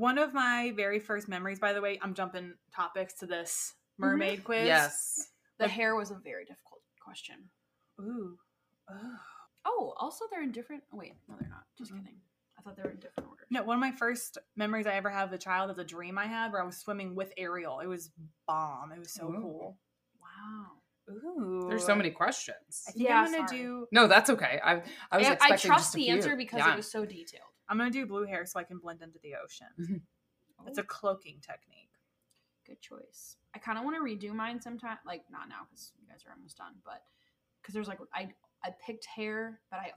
One of my very first memories, by the way, I'm jumping topics to this Mm-hmm. mermaid quiz. Yes. The hair was a very difficult question. Ooh. Oh. Oh, also they're in different. Oh, wait, no, they're not. Just Mm-mm. kidding. I thought they were in different orders. No, one of my first memories I ever had of a child is a dream I had where I was swimming with Ariel. It was bomb. It was so Ooh. cool. Wow. Ooh. There's so many questions. I think Yeah, I'm gonna sorry. do No, that's okay. I I was I, I expecting trust just a the few. answer because Yeah. it was so detailed. I'm gonna do blue hair so I can blend into the ocean. Mhm. It's a cloaking technique. Good choice. I kind of want to redo mine sometime. Like not now because you guys are almost done, but because there's like I I picked hair, but I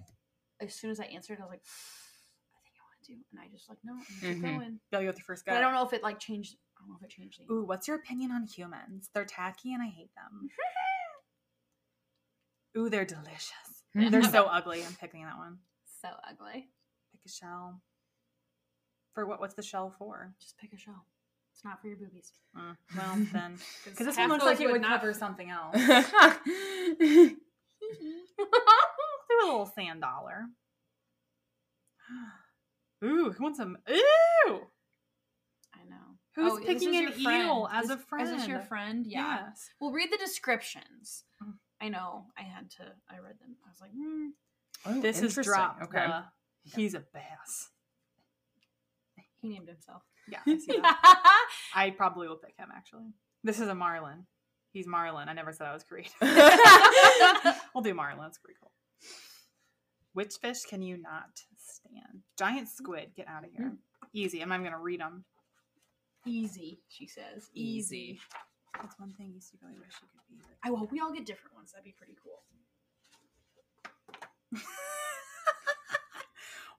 as soon as I answered, I was like, I think I want to do, and I just like no, I'm keep Mhm. going. Bill, you have the first But guy. I don't know if it like changed. I don't know if it changed. The Ooh, what's your opinion on humans? They're tacky and I hate them. Ooh, they're delicious. They're so ugly. I'm picking that one. so ugly. Pick a shell. For what? What's the shell for? Just pick a shell. It's not for your boobies. Uh, well, then, because this one looks like it would not- cover something else. Do a little sand dollar. Ooh, who wants some? Ooh, I know. who's Oh, picking is an eel as a friend? Is this your friend? Yeah. Yes. We'll read the descriptions. Mm. I know. I had to. I read them. I was like, hmm. Oh, This is interesting. drop. Okay. the- he's a bass. He named himself. Yeah, I. I probably will pick him actually. This is a marlin. He's marlin. I never said I was creative. we'll do marlin. That's pretty cool. Which fish can you not stand? Giant squid. Get out of here. Hmm. Easy. I'm not even gonna read them. Easy, she says. Easy. That's one thing you secretly wish you could be. I hope we all get different ones. That'd be pretty cool.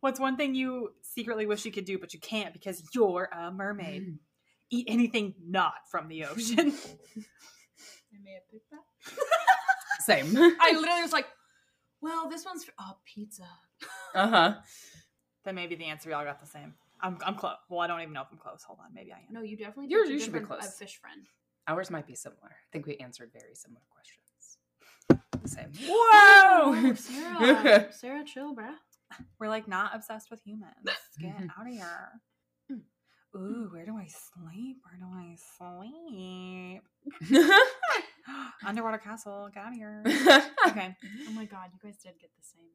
What's one thing you secretly wish you could do, but you can't because you're a mermaid? Eat anything not from the ocean. I may have picked that. Same. I literally was like, well, this one's for oh pizza. Uh huh. that may be the answer. We all got the same. I'm, I'm close. Well, I don't even know if I'm close. Hold on. Maybe I am. No, you definitely. You're- you should be different- close. A fish friend. Ours might be similar. I think we answered very similar questions. The same. Whoa, Sarah, Sarah, chill, bruh. We're like not obsessed with humans. Get Mhm. out of here. Mm. Ooh, where do I sleep? Where do I sleep? Underwater castle. Get out of here. Okay. Oh my god, you guys did get the same.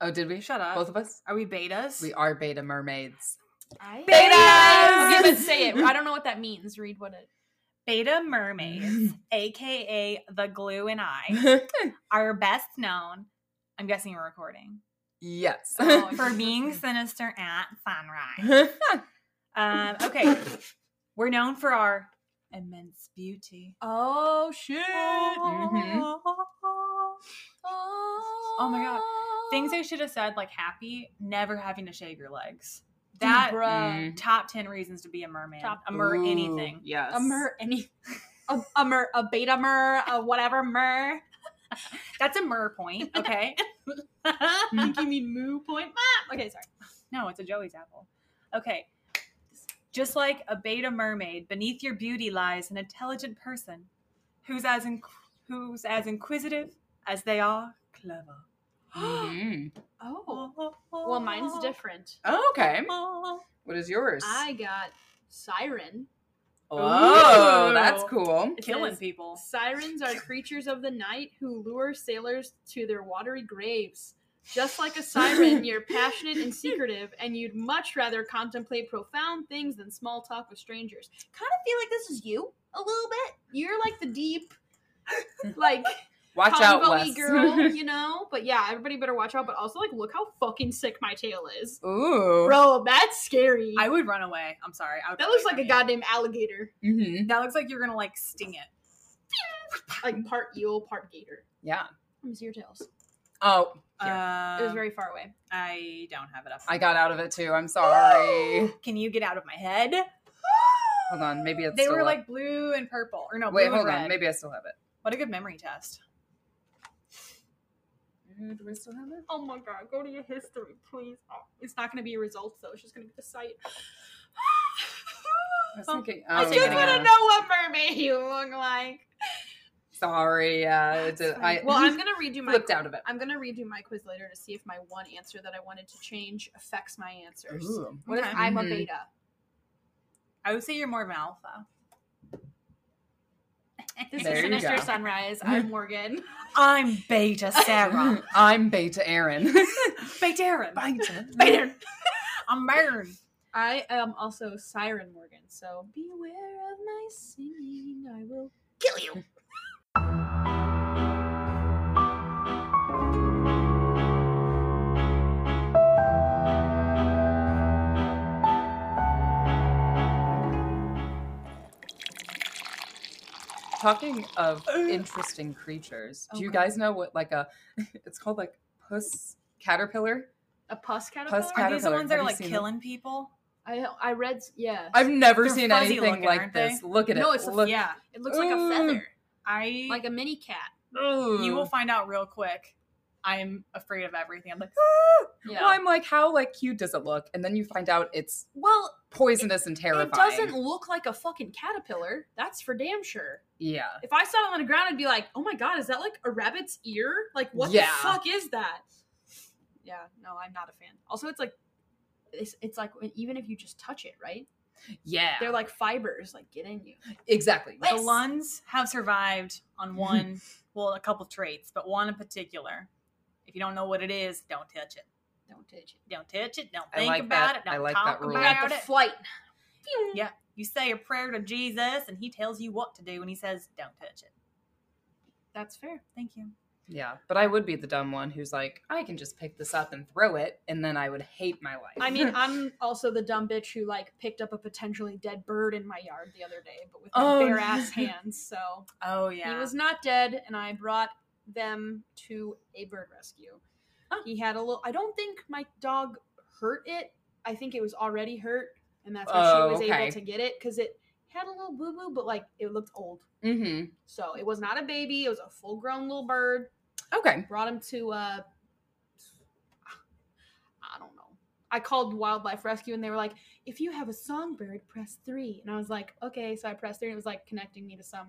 oh, did we? Shut up. Both of us? Are we betas? We are beta mermaids. I Betas! Okay, but say it. I don't know what that means. Read what it. Beta mermaids, aka the glue and I, are best known. I'm guessing you're recording yes. Oh, for being sinister at sunrise. Um, okay, we're known for our immense beauty. Oh shit! Mhm. Oh my God. Things I should have said, like happy, never having to shave your legs. That bruh. Mm. top ten reasons to be a merman. Top- a mer Ooh, anything. Yes. a mer any a, a mer a beta mer a whatever mer. That's a mer point. Okay. you mean moo point? Ah, Okay, sorry. No, it's a Joey's apple. Okay. Just like a beta mermaid, beneath your beauty lies an intelligent person who's as inc- who's as inquisitive as they are clever. Mhm. Oh, well, mine's different. Oh, okay. What is yours? I got siren. Oh, Ooh. that's cool. It Killing says, people. Sirens are creatures of the night who lure sailors to their watery graves. Just like a siren, you're passionate and secretive, and you'd much rather contemplate profound things than small talk with strangers. Kind of feel like this is you a little bit. You're like the deep, like Watch out, convo-y Wes. girl, you know. But yeah, everybody better watch out. But also, like, look how fucking sick my tail is, Ooh. bro. That's scary. I would run away. I'm sorry. I would that looks like a from goddamn alligator, hmm That looks like you're gonna like sting it. like part eel, part gator. Yeah. Let me see your tails. Oh, here. Uh, It was very far away. I don't have it up. I got out of it too. I'm sorry. Can you get out of my head? hold on. Maybe it's They still were up. like blue and purple, or no? Wait, blue hold and on. red. Maybe I still have it. What a good memory test. Uh, Do I still have it? Oh my god, go to your history, please. Oh, it's not going to be a results though. It's just going to be the site. I was thinking. Oh, I just thinking want yeah. to know what mermaid you look like. Sorry. Yeah. It's a, I well, I'm gonna redo my. flipped out of it. I'm gonna redo my quiz later to see if my one answer that I wanted to change affects my answers. Ooh. What Okay. if I'm Mhm. a beta? I would say you're more of an alpha. This There is you Sinister go. Sunrise. I'm Morgan. I'm Beta Sarah. I'm Beta Erin. Beta Erin. Beta. Beta. I'm Baron. I am also Siren Morgan, so beware of my singing. I will kill you. Talking of oh interesting creatures, do you Okay. guys know what like a it's called like puss caterpillar? A pus caterpillar. Pus Are these the Caterpillar. ones that Have are you like seen them? killing people? I I read yeah. I've never They're seen fuzzy anything looking, like aren't they? this. Look at it. no, it. it's a Look. Yeah. it looks like a Ooh. feather, I like a mini cat. you will find out real quick. I'm afraid of everything. I'm like, ah! Yeah. Well, I'm like, how like cute does it look? And then you find out it's well, poisonous and terrifying. it doesn't look like a fucking caterpillar. That's for damn sure. Yeah. If I saw it on the ground, I'd be like, "Oh my god, is that like a rabbit's ear? Like, what Yeah. the fuck is that?" Yeah, no, I'm not a fan. Also, it's like, it's, it's like even if you just touch it, right? Yeah. They're like fibers, like get in you. exactly. the Luns have survived on one, well, a couple traits, but one in particular. If you don't know what it is, don't touch it. Don't touch it. Don't touch it. Don't I think like about that. it. Don't I like talk that rule. We about got the it. flight. Yeah. You say a prayer to Jesus, and he tells you what to do, and he says, "Don't touch it." That's fair. Thank you. Yeah, but I would be the dumb one who's like, I can just pick this up and throw it, and then I would hate my life. I mean, I'm also the dumb bitch who like picked up a potentially dead bird in my yard the other day, but with my Oh, bare ass hands. So Oh yeah. he was not dead, and I brought them to a bird rescue. Oh. He had a little. I don't think my dog hurt it. I think it was already hurt, and that's why Oh, she was okay. able to get it because it had a little boo boo, but like it looked old. mm-hmm. So it was not a baby; it was a full grown little bird. Okay. Brought him to uh, I don't know. I called wildlife rescue, and they were like, "If you have a songbird, press three. And I was like, "Okay." So I pressed three, and it was like connecting me to some.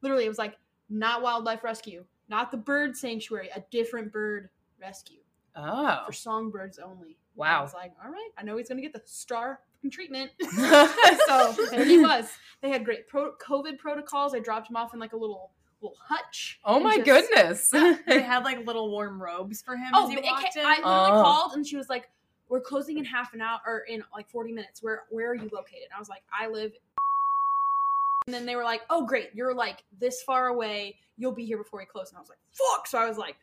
Literally, it was like not wildlife rescue, not the bird sanctuary, a different bird rescue Oh. for songbirds only. Wow. I Wow. was like, all right, I know he's gonna get the star treatment. so so there he was. They had great pro- COVID protocols. I dropped him off in like a little little hutch. Oh my just- goodness. they had like little warm robes for him Oh, as he it in. I literally Oh. called and she was like, "We're closing in half an hour or in like forty minutes. Where where are you located?" And I was like, "I live." And then they were like, "Oh, great, you're like this far away. You'll be here before we close." And I was like, "Fuck!" So I was like,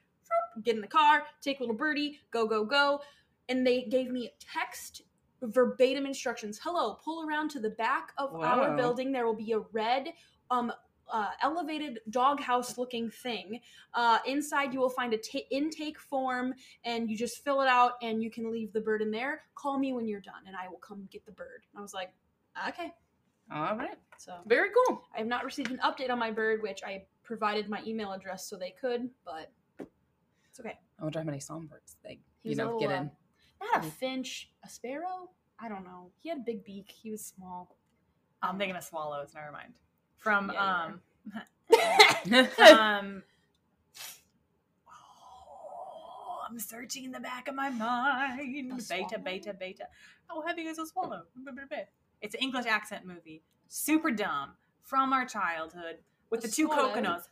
"Get in the car, take little birdie, go go go," and they gave me text verbatim instructions. Hello, pull around to the back of our building. There will be a red um uh, elevated doghouse looking thing. Uh, inside, you will find a ta- intake form, and you just fill it out, and you can leave the bird in there. Call me when you're done, and I will come get the bird. And I was like, okay. All right. So Very cool. I have not received an update on my bird, which I provided my email address so they could, but it's okay. I wonder how many songbirds they, He you was a know, little, get uh, in. Not a finch, a sparrow. I don't know. He had a big beak. He was small. I'm thinking of swallows. Never mind. From Yeah, um, um. oh, I'm searching in the back of my mind. A Beta, swallow? beta, beta. How heavy is a swallow? It's an English accent movie. Super dumb. From our childhood. With A the two swallow? coconuts.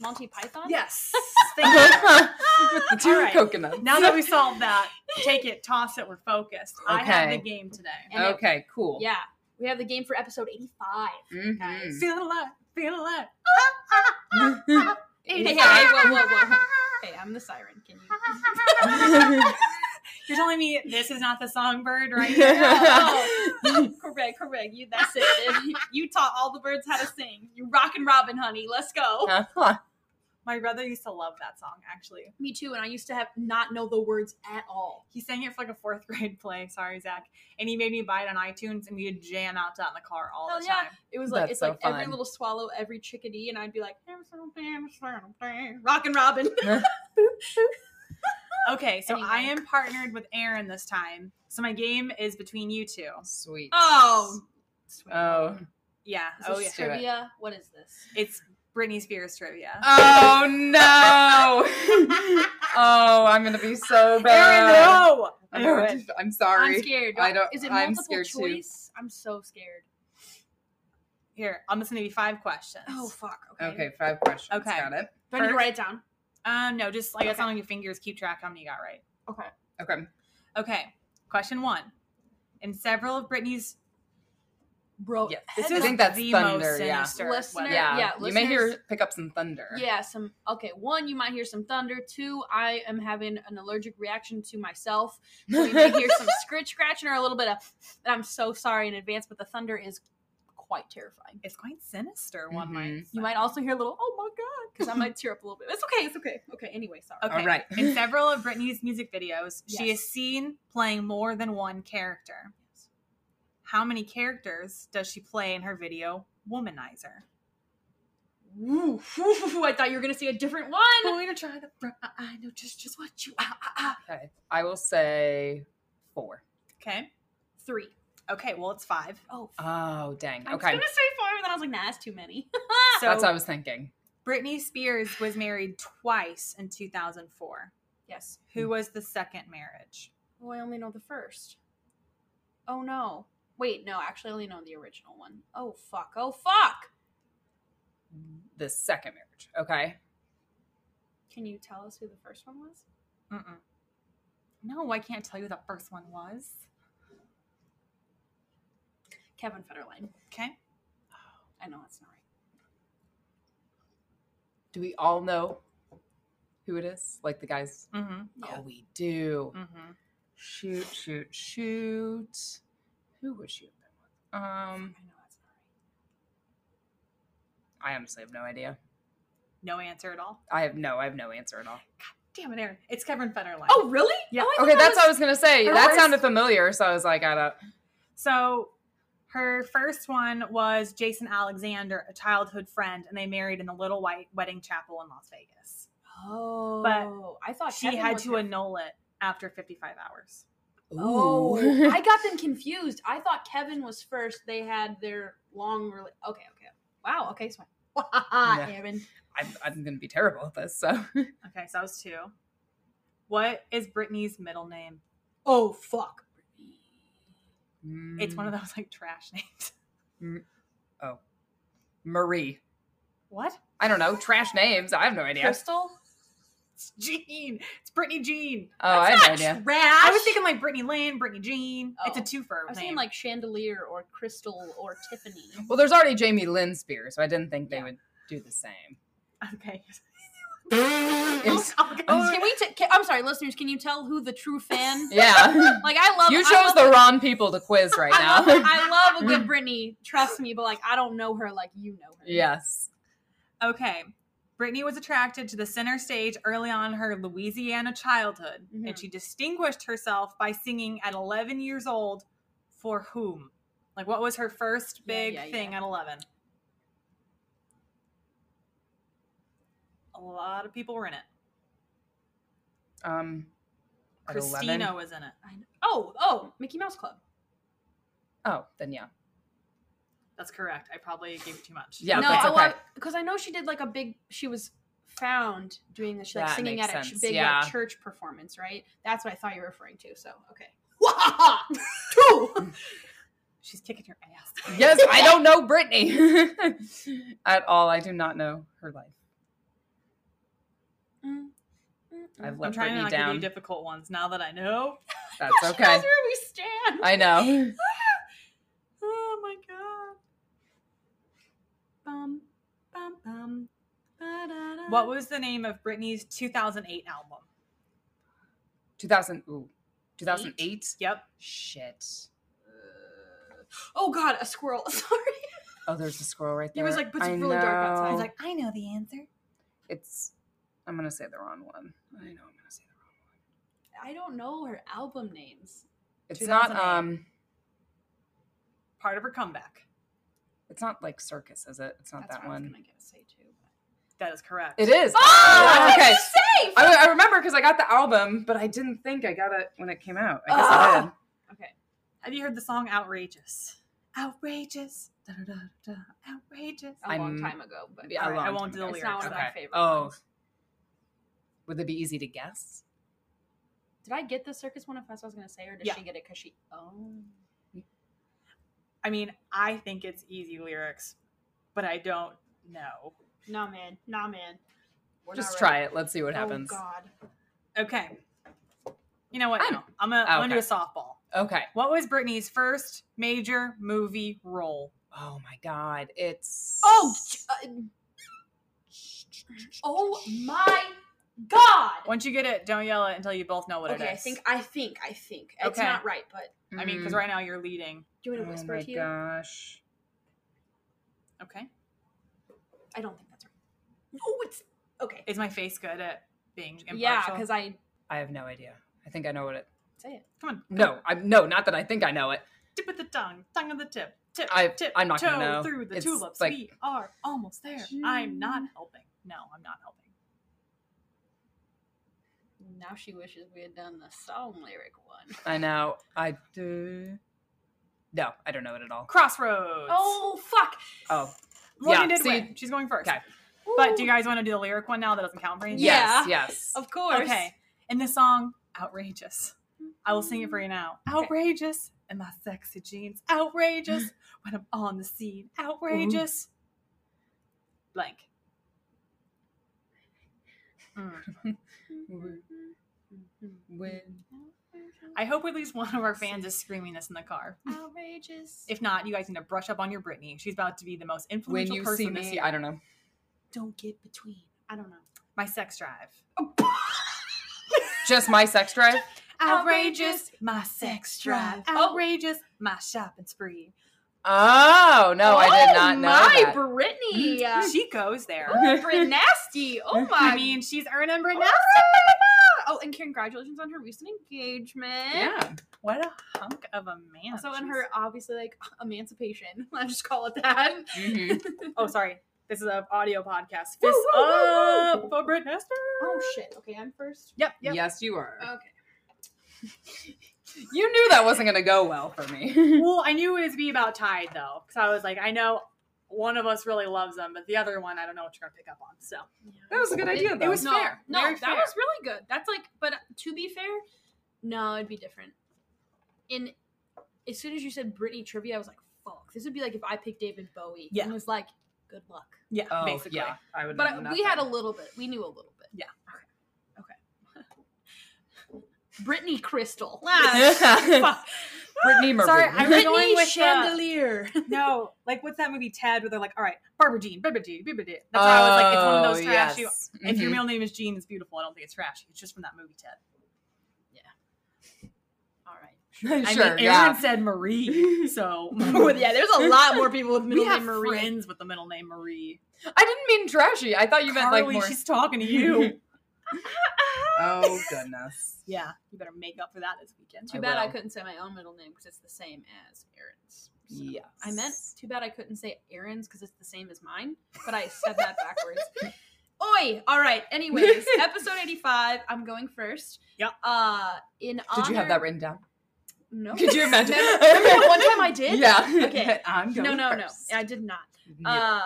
Monty Python? Yes. Thank you. With the two All right. coconuts. Now that we solved that, take it, toss it, we're focused. I have the game today. And it- okay, cool. Yeah. We have the game for episode 85. Mhm. Guys. Feel alive, feel alive. Hey, hey, hey, whoa, whoa, whoa. Hey, I'm the siren. Can you? You're telling me this is not the songbird, right? Oh, oh, correct, correct. You, that's it. You taught all the birds how to sing. You rockin' Robin, honey. Let's go. Uh-huh. My brother used to love that song, actually. Me too. And I used to have not know the words at all. He sang it for like a fourth grade play. Sorry, Zach. And he made me buy it on iTunes, and we would jam out to that in the car all Hell the yeah. time. It was like That's it's so like every little swallow, every chickadee, and I'd be like, rockin' Robin. Okay, so I am partnered with Erin this time. So my game is between you two. Sweet. oh. Sweet. Oh. Yeah. Is oh this yeah. trivia? What is this? It's Britney Spears trivia. Oh no! oh, I'm gonna be so bad. Erin, no! I'm, Do. I'm sorry. I'm scared. I don't- Is it I'm multiple scared too. choice? I'm so scared. Here, I'm just gonna give you five questions. Oh fuck. Okay. Okay, five questions. Okay. Got it. Do I need to write it down? Um, no, just like guess Okay. on your fingers, keep track how many you got right. Okay. Okay. Okay. Question one. In several of Britney's Bro, Yeah, this I is think that's the thunder, most yeah. sinister Listener- weather. Yeah. yeah, you may hear pick up some thunder. Yeah, some okay. One, you might hear some thunder. Two, I am having an allergic reaction to myself. So you may hear some scritch scratching or a little bit of. And I'm so sorry in advance, but the thunder is quite terrifying. It's quite sinister, one might. Mhm. say. You might also hear a little, oh my god, because I might tear up a little bit. It's okay. It's okay. Okay. Anyway, sorry. Okay. All right. In several of Britney's music videos, she is seen playing more than one character. How many characters does she play in her video Womanizer? Woo, I thought you were gonna say a different one. I'm Going to try the front. I know just just what you. Ah, ah, ah. Okay. I will say four. Okay. Three. Okay. Well, it's five. Oh, Oh dang. Okay. I was gonna say five, and then I was like, nah, that's too many. So That's what I was thinking. Britney Spears was married twice in 2004. yes. Who was the second marriage? Oh, I only know the first. Oh no. Wait, no, actually I only know the original one. Oh fuck. Oh fuck. The second marriage. Okay. Can you tell us who the first one was? Mm-mm. No, I can't tell you who the first one was. Kevin Federline. Okay. Oh, I know it's not right. Do we all know who it is? Like the guys? Mm-hmm. Yeah. Oh, we do. Mm-hmm. Shoot, shoot, shoot. Who would she have been with? Um, I know that's not right. I honestly have no idea. No answer at all. I have no, I have no answer at all. God Damn it, Erin. It's Kevin Federline. Oh really? Yeah. Oh, Okay, that's that what I was gonna say. That sounded familiar, so I was like, I don't. So her first one was Jason Alexander, a childhood friend, and they married in the Little White Wedding Chapel in Las Vegas. Oh, But I thought She Kevin had to her- annul it after 55 hours. Oh, I got them confused. I thought Kevin was first. They had their long. Rela- okay, okay. Wow. Okay, so Yeah. Erin. I'm, I'm gonna be terrible at this. So Okay, so that was two. What is Britney's middle name? Oh fuck. It's Mm. one of those like trash names. Oh. Marie. What? I don't know. Trash names. I have no idea. Crystal. It's Jean. It's Britney Jean. Oh, I have no idea. Trash. I was thinking like Britney Lynn, Britney Jean. It's a Oh. twofer. I was name. thinking like chandelier or crystal or Tiffany. Well, there's already Jamie Lynn Spears, so I didn't think they Yeah. would do the same. okay. It's- Oh, God. Can we? T- can, I'm sorry, listeners. Can you tell who the true fan? yeah. Like I love. You chose love the a- wrong people to quiz right I now. love, I love a good Britney. Trust me, but like I don't know her like you know her. yes. Okay. Britney was attracted to the center stage early on her Louisiana childhood, and Mhm. she distinguished herself by singing at 11 years old for whom? Like, what was her first Yeah, big yeah, thing yeah. at 11? A lot of people were in it. Um. Christina 11? was in it. I know. Oh, oh, Mickey Mouse Club. Oh, then yeah. That's correct. I probably gave you too much. Yeah, no, that's I- well, because I know she did like a big. She was found doing this, like That singing makes at a big yeah. like, church performance, right? That's what I thought you were referring to. So okay. Wahaha! Two. She's kicking your ass. Yes, I don't know Britney at all. I do not know her life. Mm, I've I'm trying to Brittany not give you down. difficult ones now that I know. That's She okay. knows where we stand. I know. Oh my god. Bum, bum, bum. Ba-da-da. What was the name of Britney's 2008 album? 2000. Ooh. 2008. Yep. Shit. Oh God, a squirrel. Sorry. Oh, there's a squirrel right He there. was like, but it's I really dark outside. know. He's like, I know the answer. it's. I'm gonna say the wrong one. I know I'm gonna say the wrong one. I don't know her album names. It's not 2008. um. Part of her comeback. It's not like circus, is it? It's not That's that what I was one. gonna say too. That is correct. It is. Oh, okay. okay. Safe. I, I remember because I got the album, but I didn't think I got it when it came out. I guess I Ah. did. Okay. Have you heard the song Outrageous? Outrageous. Da, da, da, da, outrageous. A long I'm- time ago, but Yeah, a Alright, I won't time do the ago. It's not one of Okay. my favorite Oh. ones. Would it be easy to guess? Did I get the circus one if that's what I was gonna say, or did Yeah. she get it because she? Oh. I mean, I think it's easy lyrics. but I don't know. Nah, man. Nah, man. We're Just try ready. it. Let's see what happens. Oh God. Okay. You know what? I'm- now? I'm gonna, I'm gonna do a softball. Okay. What was Britney's first major movie role? Oh my god. It's Oh. uh, oh my God. Once you get it, don't yell it until you both know what it is. okay, it I think I think I think it's Okay. not right, but I mean, because Mm. right now you're leading. do you want Oh to whisper my to you? gosh. Okay. I don't think that's right. Oh, it's okay. Is my face good at being impartial? Yeah, because I I have no idea. I think I know what it. say it. come on. No, I'm no, not that I think I know it. Tip with the tongue, tongue of the tip, tip, I- tip. I'm not toe gonna know. through the It's tulips. like- we are almost there. I'm not helping. No, I'm not helping. Now she wishes we had done the song lyric one. I know. I do. No, I don't know it at all. Crossroads. Oh fuck! Oh, Morgan yeah, did see- win. She's going first. Okay. But do you guys want to do the lyric one now? That doesn't count for anything. Yeah. yes, yes. Of course. Okay. In the song, outrageous. I will sing it for you now. Okay. Outrageous in my sexy jeans. Outrageous when I'm on the scene. Outrageous. Blank. Mm. When I hope at least one of our fans is screaming this in the car. Outrageous. If not, you guys need to brush up on your Britney. She's about to be the most influential when you person see this me, year. I don't know. don't get between. I don't know. My sex drive. Just my sex drive. Outrageous, my sex oh. drive. Oh. Outrageous, my shopping spree. Oh no, I did oh, not know my that. Brittany. She goes there. oh, Brit Nasty. Oh my. I mean, she's earning Britney. Oh, and congratulations on her recent engagement. yeah. What a hunk of a man. So, in her obviously like emancipation. let's just call it that. Mhm. Oh, sorry. This is an audio podcast. Woo, Fist woo, woo, woo. up for Brit Nestor. oh shit. Okay, I'm first. Yep, yep. Yes, you are. Okay. You knew that wasn't going to go well for me. Well, I knew it was be about Tide though, because I was like, I know one of us really loves them, but the other one, I don't know what you're gonna pick up on. So That was a good idea, It, though. it was No, fair. No, very that fair. was really good. That's like, but to be fair, no, it'd be different. In as soon as you said Britney trivia, I was like, fuck. This would be like if I picked David Bowie. Yeah. And was like, good luck. yeah, oh, basically. yeah. I would. But I, we had a little bit. We knew a little bit. Yeah. Okay. Okay. Brittany Crystal. Brittany Murphy. Sorry, I was Brittany going with the- Chandelier. no, like what's that movie Ted where they're like, all right, Barbara Jean, Barbara Jean, Barbara Jean. That's why I was like, it's one of those Oh, trashy. yes. If your Mhm. middle name is Jean, it's beautiful. I don't think it's trashy. It's just from that movie Ted. Yeah. All right. I sure, mean, Erin yeah. said Marie, so Well, yeah, there's a lot more people with middle we have name Marie. friends with the middle name Marie. I didn't mean trashy. I thought you meant Carly, like more. she's talking to you. oh goodness. yeah, you better make up for that this weekend. Too I bad I couldn't say my own middle name because it's the same as Erin's. So, Yes. I meant too bad I couldn't say Erin's because it's the same as mine, but I said that backwards. Oi! All right. Anyways, episode eighty-five. I'm going first. Yeah. Uh, in Did you have that written down? No. Could you imagine? Remember, one time I did? Yeah. Okay. I'm going No, no, first. no. I did not. Yeah. Uh,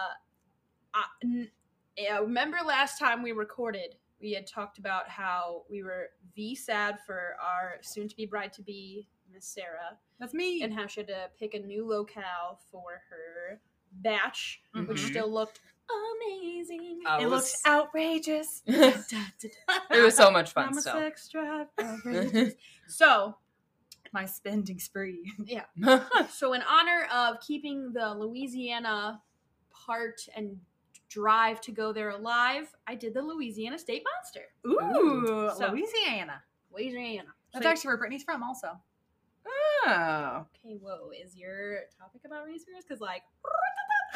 I, n- yeah, remember last time we recorded, we had talked about how we were v sad for our soon-to-be bride-to-be Miss Sarah, That's me. and how she had to pick a new locale for her batch, which Mhm. still looked amazing. It it looks was- outrageous. it was so much fun I'm a still. drive. so, My spending spree. Yeah. so in honor of keeping the Louisiana part and drive to go there alive, I did the Louisiana State Monster. Ooh, So- Louisiana. Louisiana. That's So- actually where Britney's from, also. oh. okay. Whoa, is your topic about race fears? Because like,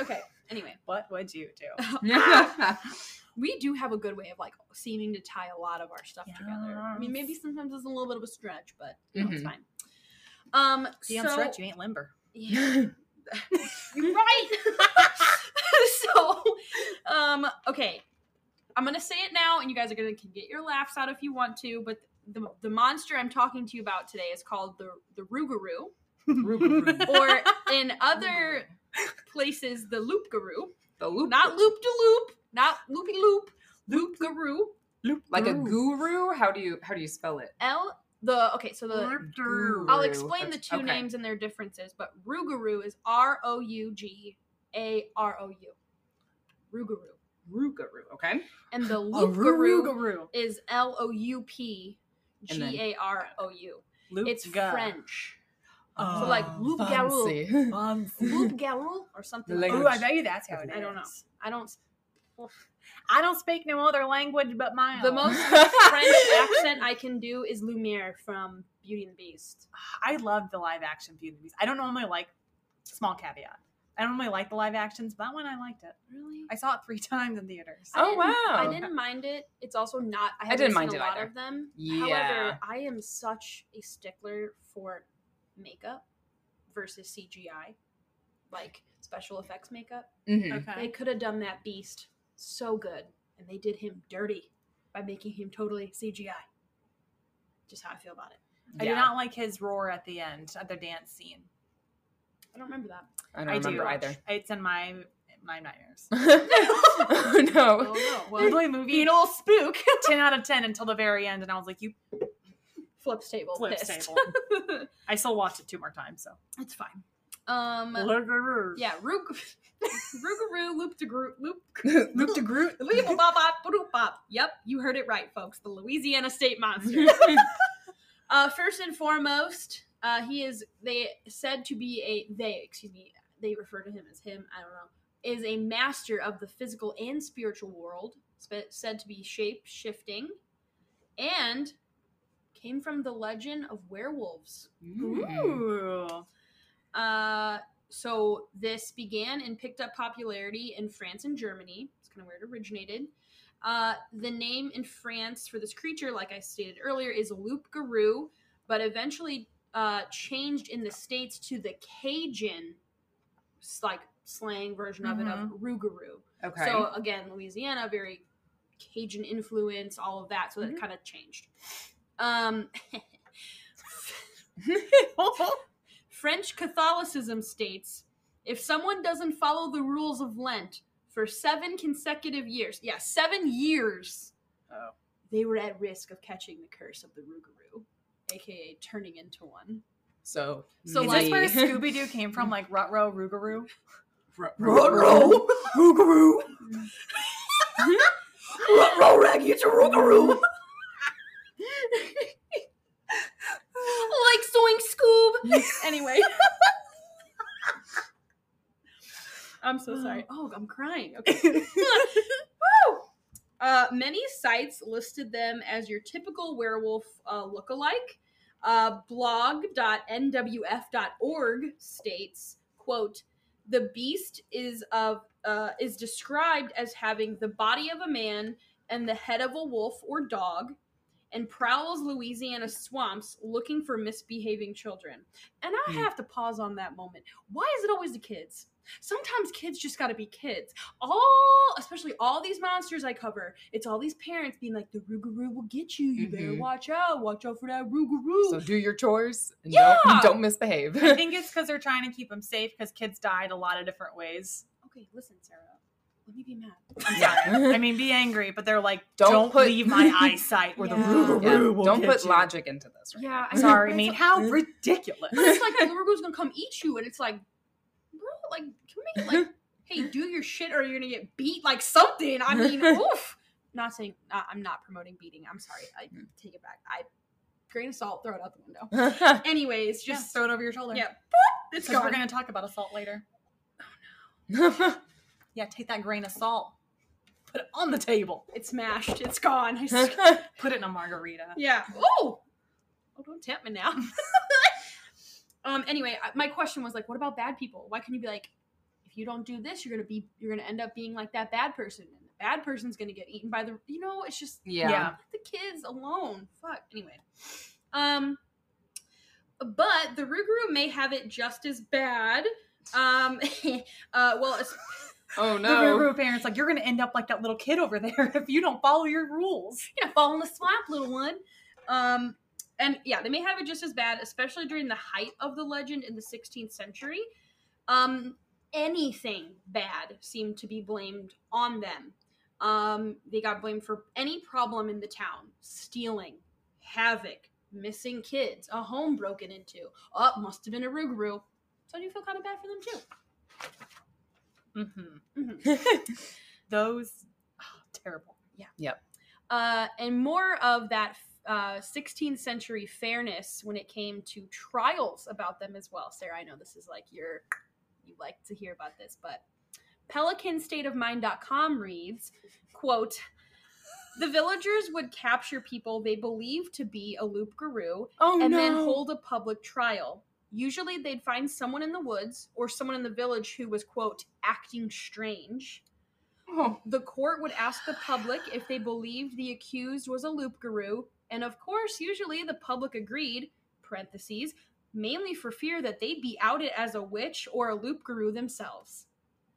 okay. Anyway, What would you do? we do have a good way of like seeming to tie a lot of our stuff together. I mean, maybe sometimes it's a little bit of a stretch, but you know, it's fine. Um, See, so, on stretch, you ain't limber. Yeah. You're right. so, um, okay. I'm gonna say it now, and you guys are gonna get your laughs out if you want to. But the the monster I'm talking to you about today is called the the Rougarou, or in other places, the Loupgarou. the loop, Not loop de loop, not loopy loop. Loopgarou. like a Guru. guru. How do you how do you spell it? L the okay, so the Guru. I'll explain the two okay. names and their differences, but Rougarou is R O U G A R O U. Rougarou. Rougarou. Okay. And the A Loup-garou Rougarou. is L O U P G A R O U. Loop It's. French. Oh, So like loup-garou. fancy. fancy. Loup-garou or something like Ooh. I bet you that's how it is. I don't know. I don't. I don't speak no other language but mine. The most French accent I can do is Lumiere from Beauty and the Beast. I love the live action Beauty and the Beast. I don't normally like small caveat. I don't normally like the live actions, but that one I liked it. Really? I saw it three times in theaters. I Oh, didn't- wow. I didn't mind it. It's also not. I, haven't didn't seen mind a it lot either. of them. Yeah. However, I am such a stickler for makeup versus CGI, like special effects makeup. Mhm. They could have done that beast so good, and they did him dirty by making him totally CGI. Just how I feel about it. I Yeah. did not like his roar at the end at their dance scene. I don't remember that. I don't I remember do. either. It's in my my nightmares. oh no. Oh no! Well, Literally movie being a little spook. ten out of ten until the very end, and I was like, "You Flips table. flips pissed. table." I still watched it two more times, so it's fine. Um. yeah. Rook. Rougarou, loop de Groot, loop. Loop to Groot. Leap bop bop boop bop. Yep, you heard it right, folks. The Louisiana State Monster. uh, first and foremost, uh, he is they said to be a they excuse me they refer to him as him. I don't know. Is a master of the physical and spiritual world, said to be shape shifting, and came from the legend of werewolves. Ooh. Uh, so this began and picked up popularity in France and Germany. It's kind of where it originated. Uh, the name in France for this creature, like I stated earlier, is loup garou, but eventually uh, changed in the states to the Cajun, like slang version of it of rougarou. Okay. So again, Louisiana, very Cajun influence, all of that. So that Mhm. kind of changed. Um, French Catholicism states if someone doesn't follow the rules of Lent for seven consecutive years, yeah, seven years, Oh. they were at risk of catching the curse of the Rougarou, aka turning into one. so So, Is like- this where Scooby Doo came from? Like Rutro Rougarou? Ruh-roh. Rougarou. Ruh-roh, Raggy, it's a Rougarou! anyway. I'm so sorry. Oh, I'm crying. Okay. Woo! Uh, many sites listed them as your typical werewolf uh, lookalike. Uh, blog.nwf.org states, quote, the beast is of uh, is described as having the body of a man and the head of a wolf or dog and prowls Louisiana swamps looking for misbehaving children. And I Hmm. have to pause on that moment. Why is it always the kids? Sometimes kids just got to be kids. All, especially all these monsters I cover, it's all these parents being like, "The Rougarou will get you. You better Mhm. watch out. Watch out for that Rougarou." So do your chores and Yeah. don't, don't misbehave. I think it's because they're trying to keep them safe because kids died a lot of different ways. okay, listen, Sarah. Let me be mad. yeah. I mean, be angry, but they're like, Don't don't, put- leave my eyesight where Yeah. the Rougarou Yeah, will Don't put you. logic into this. Right Yeah, now. I Sorry, I mean, how ridiculous. But it's like the Rougarou's gonna come eat you, and it's like, bro, like, can we like, hey, do your shit, or you're gonna get beat, like something. I mean, oof. Not saying uh, I'm not promoting beating. I'm sorry. I take it back. I grain of salt, throw it out the window. Anyways, Just just throw it over your shoulder. yeah, it's Because gone. we're going to talk about assault later. Yeah, take that grain of salt, put it on the table, It's smashed. It's gone. I s- put it in a margarita. yeah. Oh, oh, don't tempt me now. um. Anyway, my question was like, what about bad people? Why can't you be like, if you don't do this, you're gonna be, you're gonna end up being like that bad person, and the bad person's gonna get eaten by the, you know, it's just yeah. Yeah. the kids alone. Fuck. Anyway. Um but the Rougarou may have it just as bad. Um uh well Oh The no. Parents like, you're going to end up like that little kid over there if you don't follow your rules. you're gonna fall in the swamp, little one. Um and yeah, they may have it just as bad, especially during the height of the legend in the 16th century. Um anything bad seemed to be blamed on them. Um, they got blamed for any problem in the town stealing, havoc, missing kids, a home broken into. Oh, must have been a Rougarou. So I do feel kind of bad for them too. Mm-hmm. Mhm. Those oh, terrible. Yeah. Yep. Uh, and more of that uh, 16th century fairness when it came to trials about them as well. Sarah, I know this is like your, you like to hear about this, but PelicanStateOfMind.com reads, quote, the villagers would capture people they believed to be a Loupgarou oh and no. then hold a public trial. Usually they'd find someone in the woods or someone in the village who was, quote, acting strange. Oh. The court would ask the public if they believed the accused was a Loupgarou, and of course, usually the public agreed, parentheses, mainly for fear that they'd be outed as a witch or a Loupgarou themselves.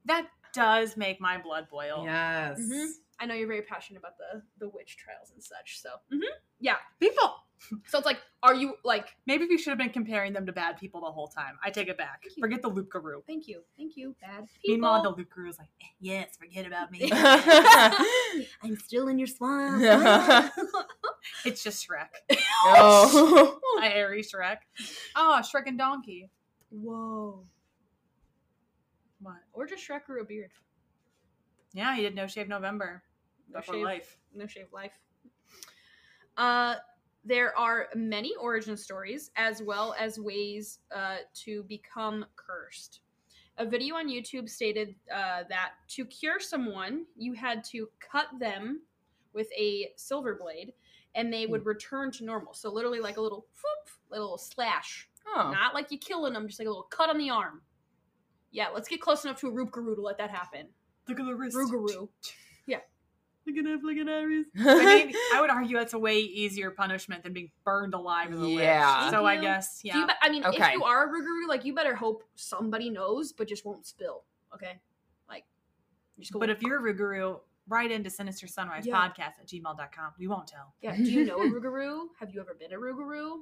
That does make my blood boil. Yes. Mhm. I know you're very passionate about the the witch trials and such, so mhm. yeah. People. So it's like, are you like? Maybe we should have been comparing them to bad people the whole time. I take it back. Forget the Loupgarou. Thank you, thank you, bad people. Meanwhile, the loop is like, "Eh, yes, forget about me. I'm still in your swamp. it's just Shrek. oh. I airy Shrek. Oh, Shrek and Donkey. Whoa. What? Or just Shrek grew a beard. Yeah, he did No Shave November. No shave. life. No shave life. Uh, there are many origin stories as well as ways uh, to become cursed. A video on YouTube stated uh, that to cure someone, you had to cut them with a silver blade and they would return to normal. So, literally, like a little whoop, little slash. Oh. Not like you're killing them, just like a little cut on the arm. Yeah, let's get close enough to a Rougarou to let that happen. Look at the wrist. Rougarou. Look at that, look at Iris. I mean, I would argue that's a way easier punishment than being burned alive as a Yeah. witch. So I guess, yeah. you be- I mean, if you are a Rougarou, like you better hope somebody knows, but just won't spill. Okay, like you just go. But if you're a Rougarou, write into Sinister Sunrise Yeah. Podcast at gmail.com. We won't tell. yeah, do you know a Rougarou? Have you ever been a Rougarou?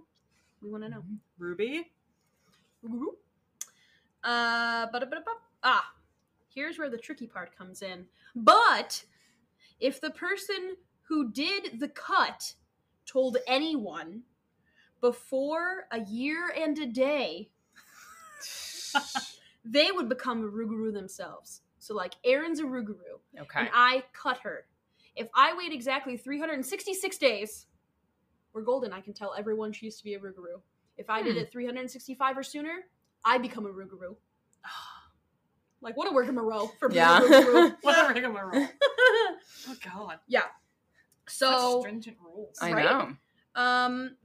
We want to know. Ruby? Rougarou. Uh, but ah, here's where the tricky part comes in. But if the person who did the cut told anyone before a year and a day, they would become a Rougarou themselves. So, like, Erin's a Rougarou, okay. and I cut her. If I wait exactly 366 days, we're golden. I can tell everyone she used to be a Rougarou. If I did Hmm. it 365 or sooner, I become a Rougarou. Like, what a rigmarole for being Yeah. a Rougarou. what a rigmarole. Oh, God. yeah. Such So, stringent rules. I right? know. Um,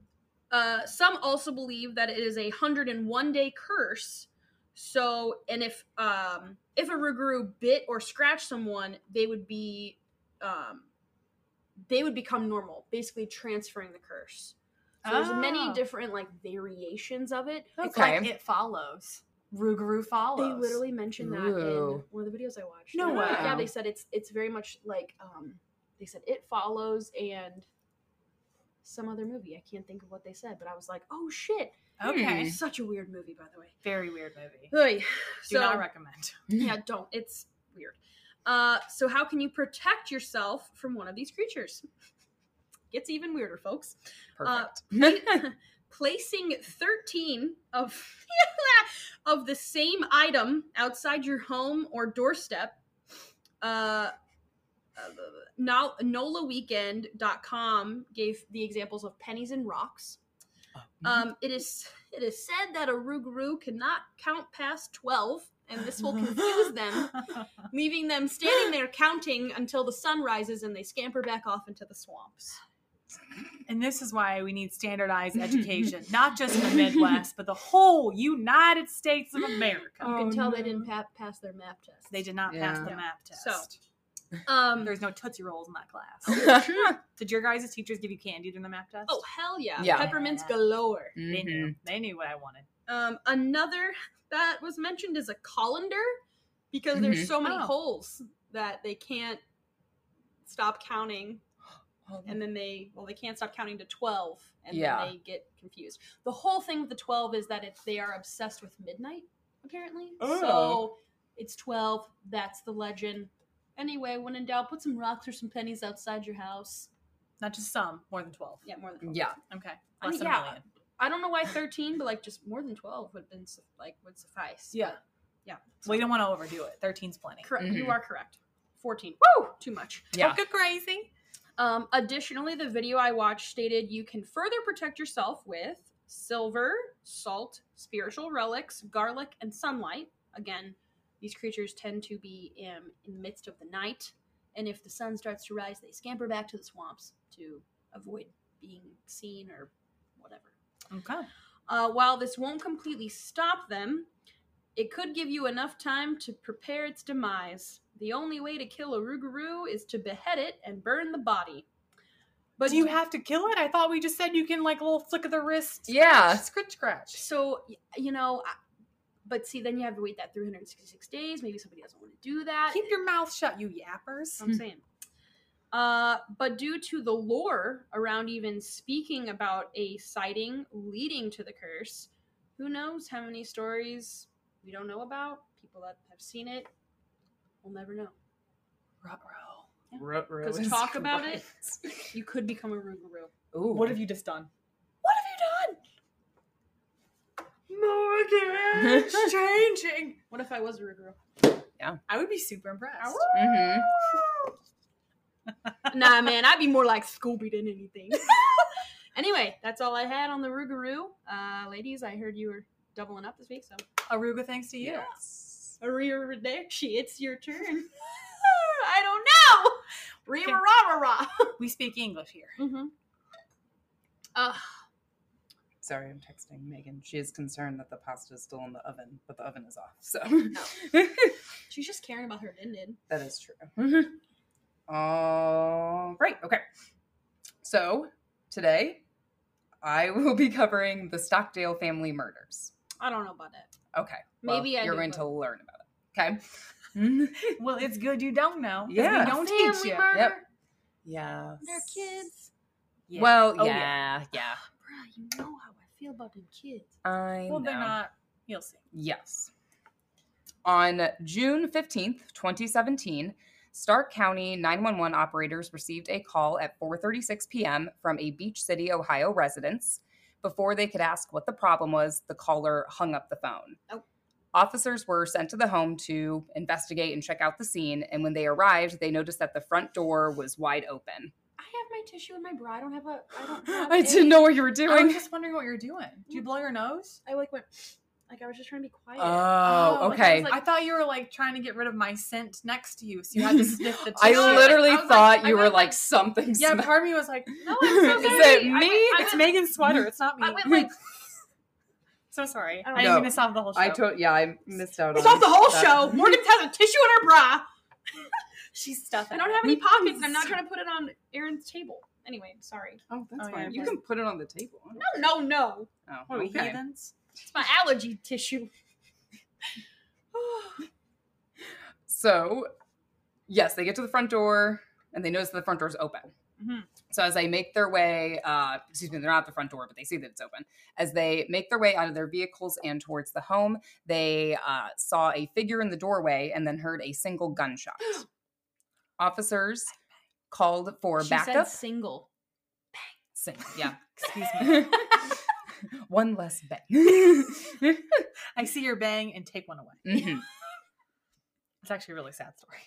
uh, some also believe that it is a hundred and one day curse. So, and if um, if a Rougarou bit or scratched someone, they would be um, they would become normal, basically transferring the curse. So there's many Oh. different like variations of it. It's Okay. like it follows. Rougarou follows. They literally mentioned that in one of the videos I watched. No way. Yeah, they said it's it's very much like um, they said it follows and some other movie. I can't think of what they said, but I was like, oh shit. Okay. Hmm. Such a weird movie, by the way. Very weird movie. Oy. Do So, not recommend. yeah, don't. It's weird. Uh, so how can you protect yourself from one of these creatures? Gets even weirder, folks. Perfect. Pla- placing 13 of of the same item outside your home or doorstep. Uh, uh, now, NolaWeekend.com gave the examples of pennies and rocks. Um, it is it is said that a Rougarou cannot count past 12, and this will confuse them, leaving them standing there counting until the sun rises and they scamper back off into the swamps. And this is why we need standardized education, not just in the Midwest, but the whole United States of America. You can Oh, tell they didn't pa- pass their map test. They did not pass the Yeah. map So- test. Um, There's no Tootsie Rolls in that class. oh Did your guys' teachers give you candy during the map test? Oh, hell yeah, Yeah. peppermints galore. they knew. Mhm. They knew what I wanted. Um, another that was mentioned is a colander because there's Mhm. so many Oh. holes that they can't stop counting Oh, and then they well they can't stop counting to 12 and Yeah. then they get confused the whole thing with the 12 is that it's they are obsessed with midnight apparently Oh. so it's 12 that's the legend anyway when in doubt put some rocks or some pennies outside your house Not just some, more than 12. yeah more than 12 yeah. Okay. I mean, than yeah. a million. i don't know why 13 but like just more than 12 would have been su- like would suffice Yeah. Yeah. Well, you don't want to overdo it. 13's plenty. Correct. Mhm. You are correct. 14. Woo! Too much. Yeah. Don't get crazy. Um, additionally, the video I watched stated you can further protect yourself with silver, salt, spiritual relics, garlic, and sunlight. Again, these creatures tend to be um, in the midst of the night, and if the sun starts to rise, they scamper back to the swamps to avoid being seen or whatever. Okay. Uh, while this won't completely stop them, it could give you enough time to prepare its demise. The only way to kill a Rougarou is to behead it and burn the body. But do you have to kill it? I thought we just said you can like a little flick of the wrist. Yeah. Scratch, scratch. so you know, but see, then you have to wait that 366 days. Maybe somebody doesn't want to do that. Keep your mouth shut, you yappers. I'm saying. Uh, but due to the lore around even speaking about a sighting leading to the curse, who knows how many stories we don't know about? People that have seen it, we'll never know. Ruh-roh. Because talk about it, you could become a Rougarou. Ooh. What have you just done? What have you done? Morgan, it's changing. What if I was a Rougarou? Yeah. I would be super impressed. Mhm. nah, man, I'd be more like Scooby than anything. anyway, that's all I had on the Rougarou. Uh, ladies, I heard you were doubling up this week, so Aruga, thanks to you. Yes. Arrivederci, it's your turn. I don't know. Rima rah rah rah. We speak English here. Mm-hmm. Uh, Sorry, I'm texting Megan. She is concerned that the pasta is still in the oven, but the oven is off. So she's just caring about her din din. that is true. All right. Okay. So today I will be covering the Stockdale family murders. I don't know about it. Okay. well, Maybe I you're do, going but- to learn about it. Okay. Well, it's good you don't know. Yeah. We don't Family teach you. murder. Yep. yeah. They're kids. Yeah. Well, Oh, yeah, yeah. Bruh, you know how I feel about them kids. I Well, they're not. You'll see. Yes. On June 15th, 2017, Stark County 911 operators received a call at 4:36 p.m. from a Beach City, Ohio residence. Before they could ask what the problem was, the caller hung up the phone. Oh. Officers were sent to the home to investigate and check out the scene, and when they arrived, they noticed that the front door was wide open. I have my tissue in my bra. I don't have a. I don't. Have I didn't know what you were doing. I was just wondering what you're doing. Did you blow your nose? I like went. Like I was just trying to be quiet. Oh, oh like, I okay. I thought you were like trying to get rid of my scent next to you, so you had to sniff the I tissue. literally I was like- thought I you were went like something. Yeah, smell- part of me was like, no, I'm so Is sorry. it I me? went- I it's went- Megan's sweater. It's not me. I went like. so sorry. I I, don't didn't know. mean to stop the whole show. I told yeah, I missed out It's on off the whole that. show. Morgan has a tissue in her bra. She's stuffing. I don't have any pockets. and I'm not trying to put it on Erin's table. Anyway, sorry. Oh, that's Oh, fine. yeah, you okay. can put it on the table. No, no, no. Oh, What are we okay. heathens? It's my allergy tissue. So, yes, they get to the front door and they notice that the front door is open. Mhm. So as they make their way, uh, excuse me, they're not at the front door, but they see that it's open. As they make their way out of their vehicles and towards the home, they uh, saw a figure in the doorway and then heard a single gunshot. Officers called for she backup. said single. Sing- yeah. Excuse me. One less bang. I see your bang and take one away. Mhm. It's actually a really sad story.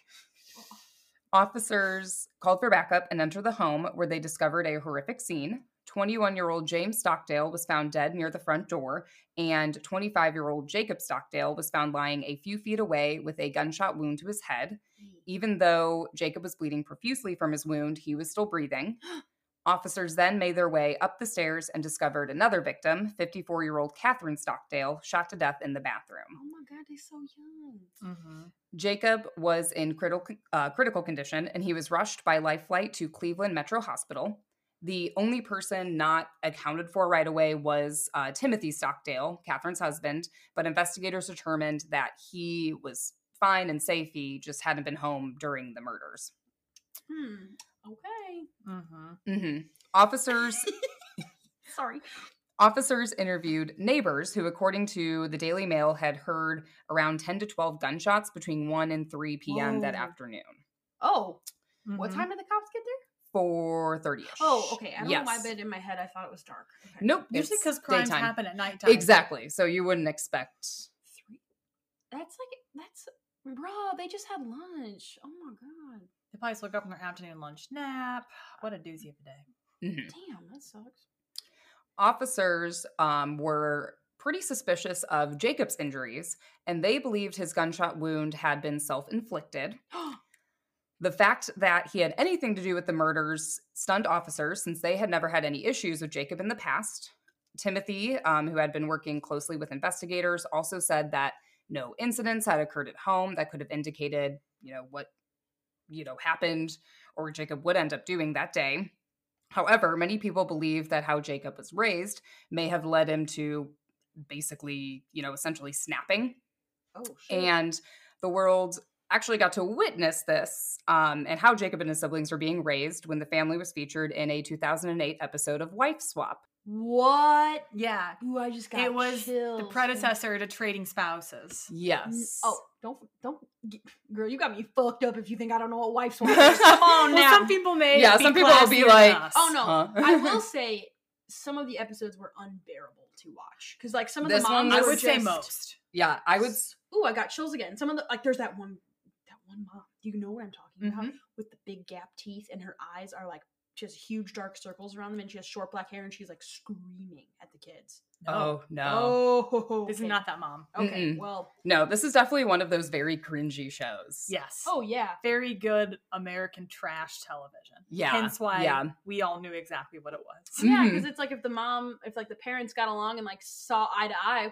Officers called for backup and entered the home where they discovered a horrific scene. 21 year old James Stockdale was found dead near the front door, and 25 year old Jacob Stockdale was found lying a few feet away with a gunshot wound to his head. Even though Jacob was bleeding profusely from his wound, he was still breathing. Officers then made their way up the stairs and discovered another victim, 54 year old Catherine Stockdale, shot to death in the bathroom. Oh my god, they're so young. Mm-hmm. Jacob was in critical uh, critical condition, and he was rushed by life flight to Cleveland Metro Hospital. The only person not accounted for right away was uh, Timothy Stockdale, Catherine's husband, but investigators determined that he was fine and safe. He just hadn't been home during the murders. Hmm. Okay. Mm-hmm. hmm Officers Sorry. Officers interviewed neighbors who, according to the Daily Mail, had heard around 10 to 12 gunshots between 1 and 3 p.m. that afternoon. Oh, Mm-hmm. what time did the cops get there? 4.30ish. Oh, okay. I don't yes. know why, but in my head I thought it was dark. Okay. Nope. Usually because crimes daytime. happen at nighttime. Exactly. So you wouldn't expect. Three. That's like that's bro. They just had lunch. Oh my god. They probably just woke up from their afternoon lunch nap. What a doozy of a day. Mhm. Damn, that sucks. Officers um, were pretty suspicious of Jacob's injuries, and they believed his gunshot wound had been self inflicted. The fact that he had anything to do with the murders stunned officers since they had never had any issues with Jacob in the past. Timothy, um, who had been working closely with investigators, also said that no incidents had occurred at home that could have indicated, you know, what, you know, happened or Jacob would end up doing that day. However, many people believe that how Jacob was raised may have led him to basically, you know, essentially snapping oh shit. and the world actually got to witness this um, and how Jacob and his siblings were being raised when the family was featured in a 2008 episode of Wife Swap. What? Yeah. Ooh, I just got It was chills. the predecessor to Trading Spouses. Yes. Oh, don't don't g- girl, you got me fucked up if you think I don't know what wife swap is. Come on Well, now. some people may Yeah, be some people will be like, us. Oh no, Huh? I will say some of the episodes were unbearable to watch because like some of This the one moms I were would say most. yeah, I would. Ooh, I got chills again. Some of the like there's that one that one mom. You know what I'm talking about Mhm. with the big gap teeth and her eyes are like she has huge dark circles around them and she has short black hair and she's like screaming at the kids. Oh, oh, no. Oh, This is not that mom. okay. Mm-mm. Well, No, this is definitely one of those very cringy shows. Yes. oh yeah, Very good American trash television. Yeah, Hence why yeah. we all knew exactly what it was. yeah, mm-hmm. because it's like if the mom, if like the parents got along and like saw eye to eye,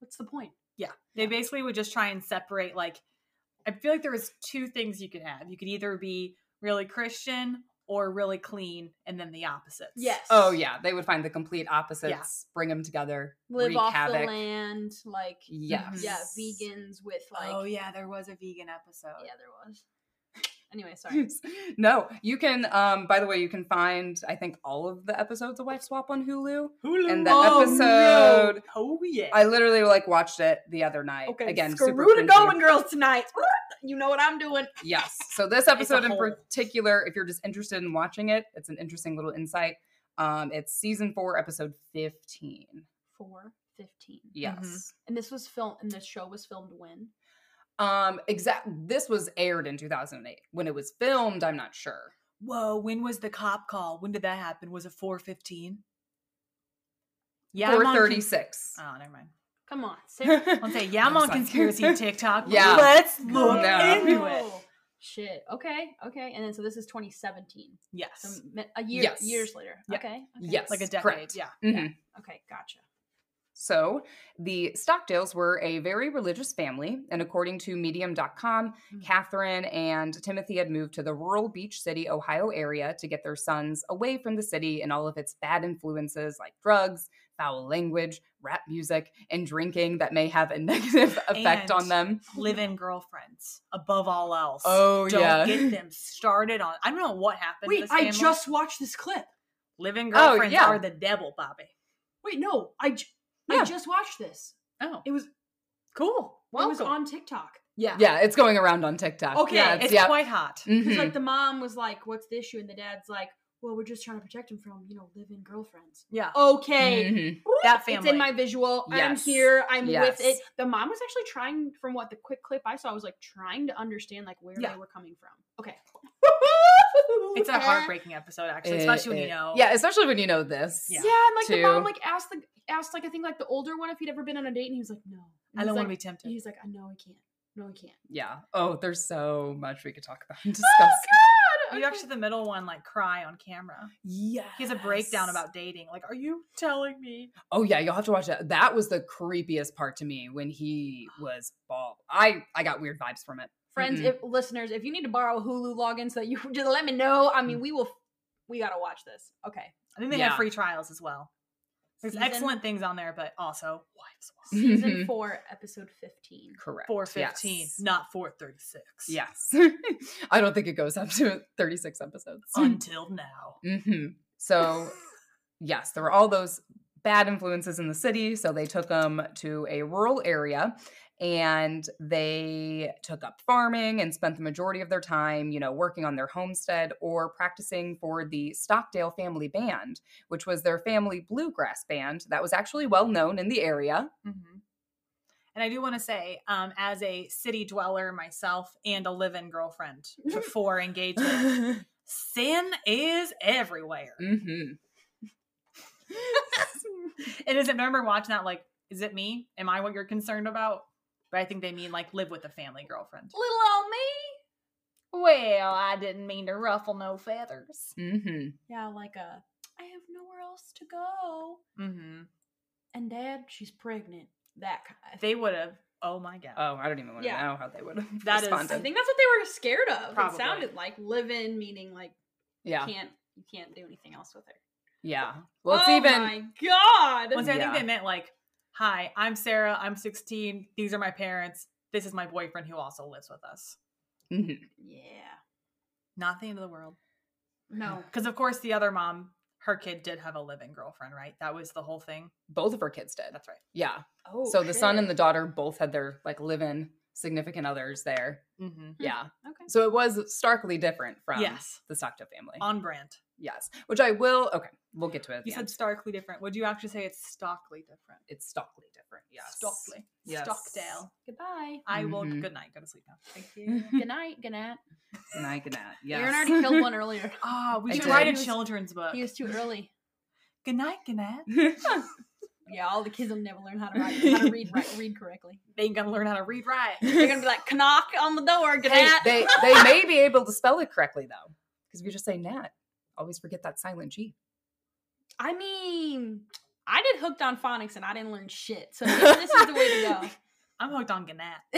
what's the point? Yeah. They basically would just try and separate like I feel like there was two things you could have. You could either be really Christian or really clean and then the opposites. Yes. Oh, yeah. They would find the complete opposites, bring them together, live off havoc. the land, like Yes. yeah, vegans with like oh yeah, there was a vegan episode. yeah, there was. Anyway, sorry. no, you can. Um, by the way, you can find I think all of the episodes of Wife Swap on Hulu. Hulu. And the Oh, episode- no. Oh yeah. I literally like watched it the other night. Okay, again, screw super the cringy. going girls tonight. You know what I'm doing. Yes. So this episode in whole. particular, if you're just interested in watching it, it's an interesting little insight. Um, it's season four, episode fifteen. Four fifteen. Yes. And this was filmed. And this show was filmed when? Um, exact. This was aired in 2008. When it was filmed, I'm not sure. Whoa, when was the cop call? When did that happen? Was it 415? Yeah, Four con- thirty-six. Oh, never mind. Come on, Sarah. I'll say, yeah, I'm I'm on conspiracy TikTok. Yeah. Let's look No. into it. Oh, Shit. Okay. Okay. And then so this is 2017. Yes. So a year Yes. years later. Yeah. Okay. okay. Yes. like a decade. correct. Yeah. Mhm. Okay. Gotcha. So, the Stockdales were a very religious family, and according to Medium.com, Mm. Catherine and Timothy had moved to the rural Beach City, Ohio area to get their sons away from the city and all of its bad influences like drugs, foul language, rap music, and drinking that may have a negative effect on them. Live in girlfriends above all else. Oh, Don't yeah. get them started on. I don't know what happened. to Wait, this I just watched this clip. live in Oh, girlfriends yeah. are the devil, Bobby. Wait, no, I, j- Yeah. I just watched this. Oh, It was cool. it was Welcome. on TikTok. Yeah. Yeah, it's going around on TikTok. Okay, yeah, It's yeah. quite hot. Because Mhm. like the mom was like, "What's the issue?" and the dad's like, "Well, we're just trying to protect him from you know live-in girlfriends." Yeah. Okay, Mhm. That it's in my visual. I'm here. I'm Yes. with it. The mom was actually trying, from what the quick clip I saw, was like trying to understand like where Yeah. they were coming from. Okay, It's a heartbreaking episode, actually, especially when you know. Yeah, especially when you know this. Yeah. Yeah, and like the mom like asked the asked like I think like the older one if he'd ever been on a date, and he was like, "No." And I don't want to be tempted. He's like, "I know I can't. No, I can't." Yeah. Oh, there's so much we could talk about and discuss. God, You actually the middle one like cry on camera. Yeah. He has a breakdown about dating. Like, are you telling me? Oh yeah, you'll have to watch that. That was the creepiest part to me when he was bald. I I got weird vibes from it. friends, Mm-mm. if listeners, if you need to borrow a Hulu login so that you just let me know. I Mm. mean, we will. We gotta watch this. Okay. I think they Yeah. have free trials as well. There's Season- excellent things on there, but also wives swap. Season Mhm. four, episode fifteen. Correct. Four fifteen, Yes. not four thirty six. Yes. I don't think it goes up to 36 episodes. Until now. hmm So, yes, there were all those bad influences in the city. So they took them to a rural area and they took up farming and spent the majority of their time, you know, working on their homestead or practicing for the Stockdale Family Band, which was their family bluegrass band that was actually well known in the area. hmm And I do want to say, um, as a city dweller myself and a live-in girlfriend before engagement, sin is everywhere. mm-hmm. and is it remember watching that like, is it me? Am I what you're concerned about? But I think they mean like live with a family girlfriend. Little old me. Well, I didn't mean to ruffle no feathers. Mm-hmm. Yeah, like a. I have nowhere else to go. Mm-hmm. And dad, she's pregnant. That kind. They would have. Oh my god. Oh, I don't even want to Yeah. know how they would have That is- responded. I think that's what they were scared of. Probably. It sounded like live in, meaning like yeah, you can't you can't do anything else with her. Yeah. Well, it's oh even my god. Once I think they meant like, "Hi, I'm Sarah. I'm 16. These are my parents. This is my boyfriend who also lives with us." Mhm. yeah. Not the end of the world. No. Because of course the other mom, her kid did have a living girlfriend, right? That was the whole thing. both of her kids did. That's right. Yeah. Oh. so the son and the daughter both had their like live-in significant others there. Mm-hmm. Yeah. Okay. So it was starkly different from Yes. the Stockdale family. On brand. Yes. Which I will. Okay, we'll get to it. You said end. starkly different. Would you actually say it's stockly different? it's Stockley different. Yes. Stockley. Yes. Stockdale. Goodbye. I will. Mhm. Good night. Go to sleep now. Thank you. Good night. Good night. Good night. Good night. Yes. Erin already killed one earlier. Ah, we I should did. write a children's book. He was too early. Good night, good night. Yeah, all the kids will never learn how to write, how to read, write, read correctly. They ain't gonna learn how to read right. They're gonna be like, knock on the door, good Hey, night. they they may be able to spell it correctly though, because if you just say Nat, always forget that silent G. I mean, I did hooked on phonics and I didn't learn shit. So maybe this is the way to go. I'm hooked on Gannett.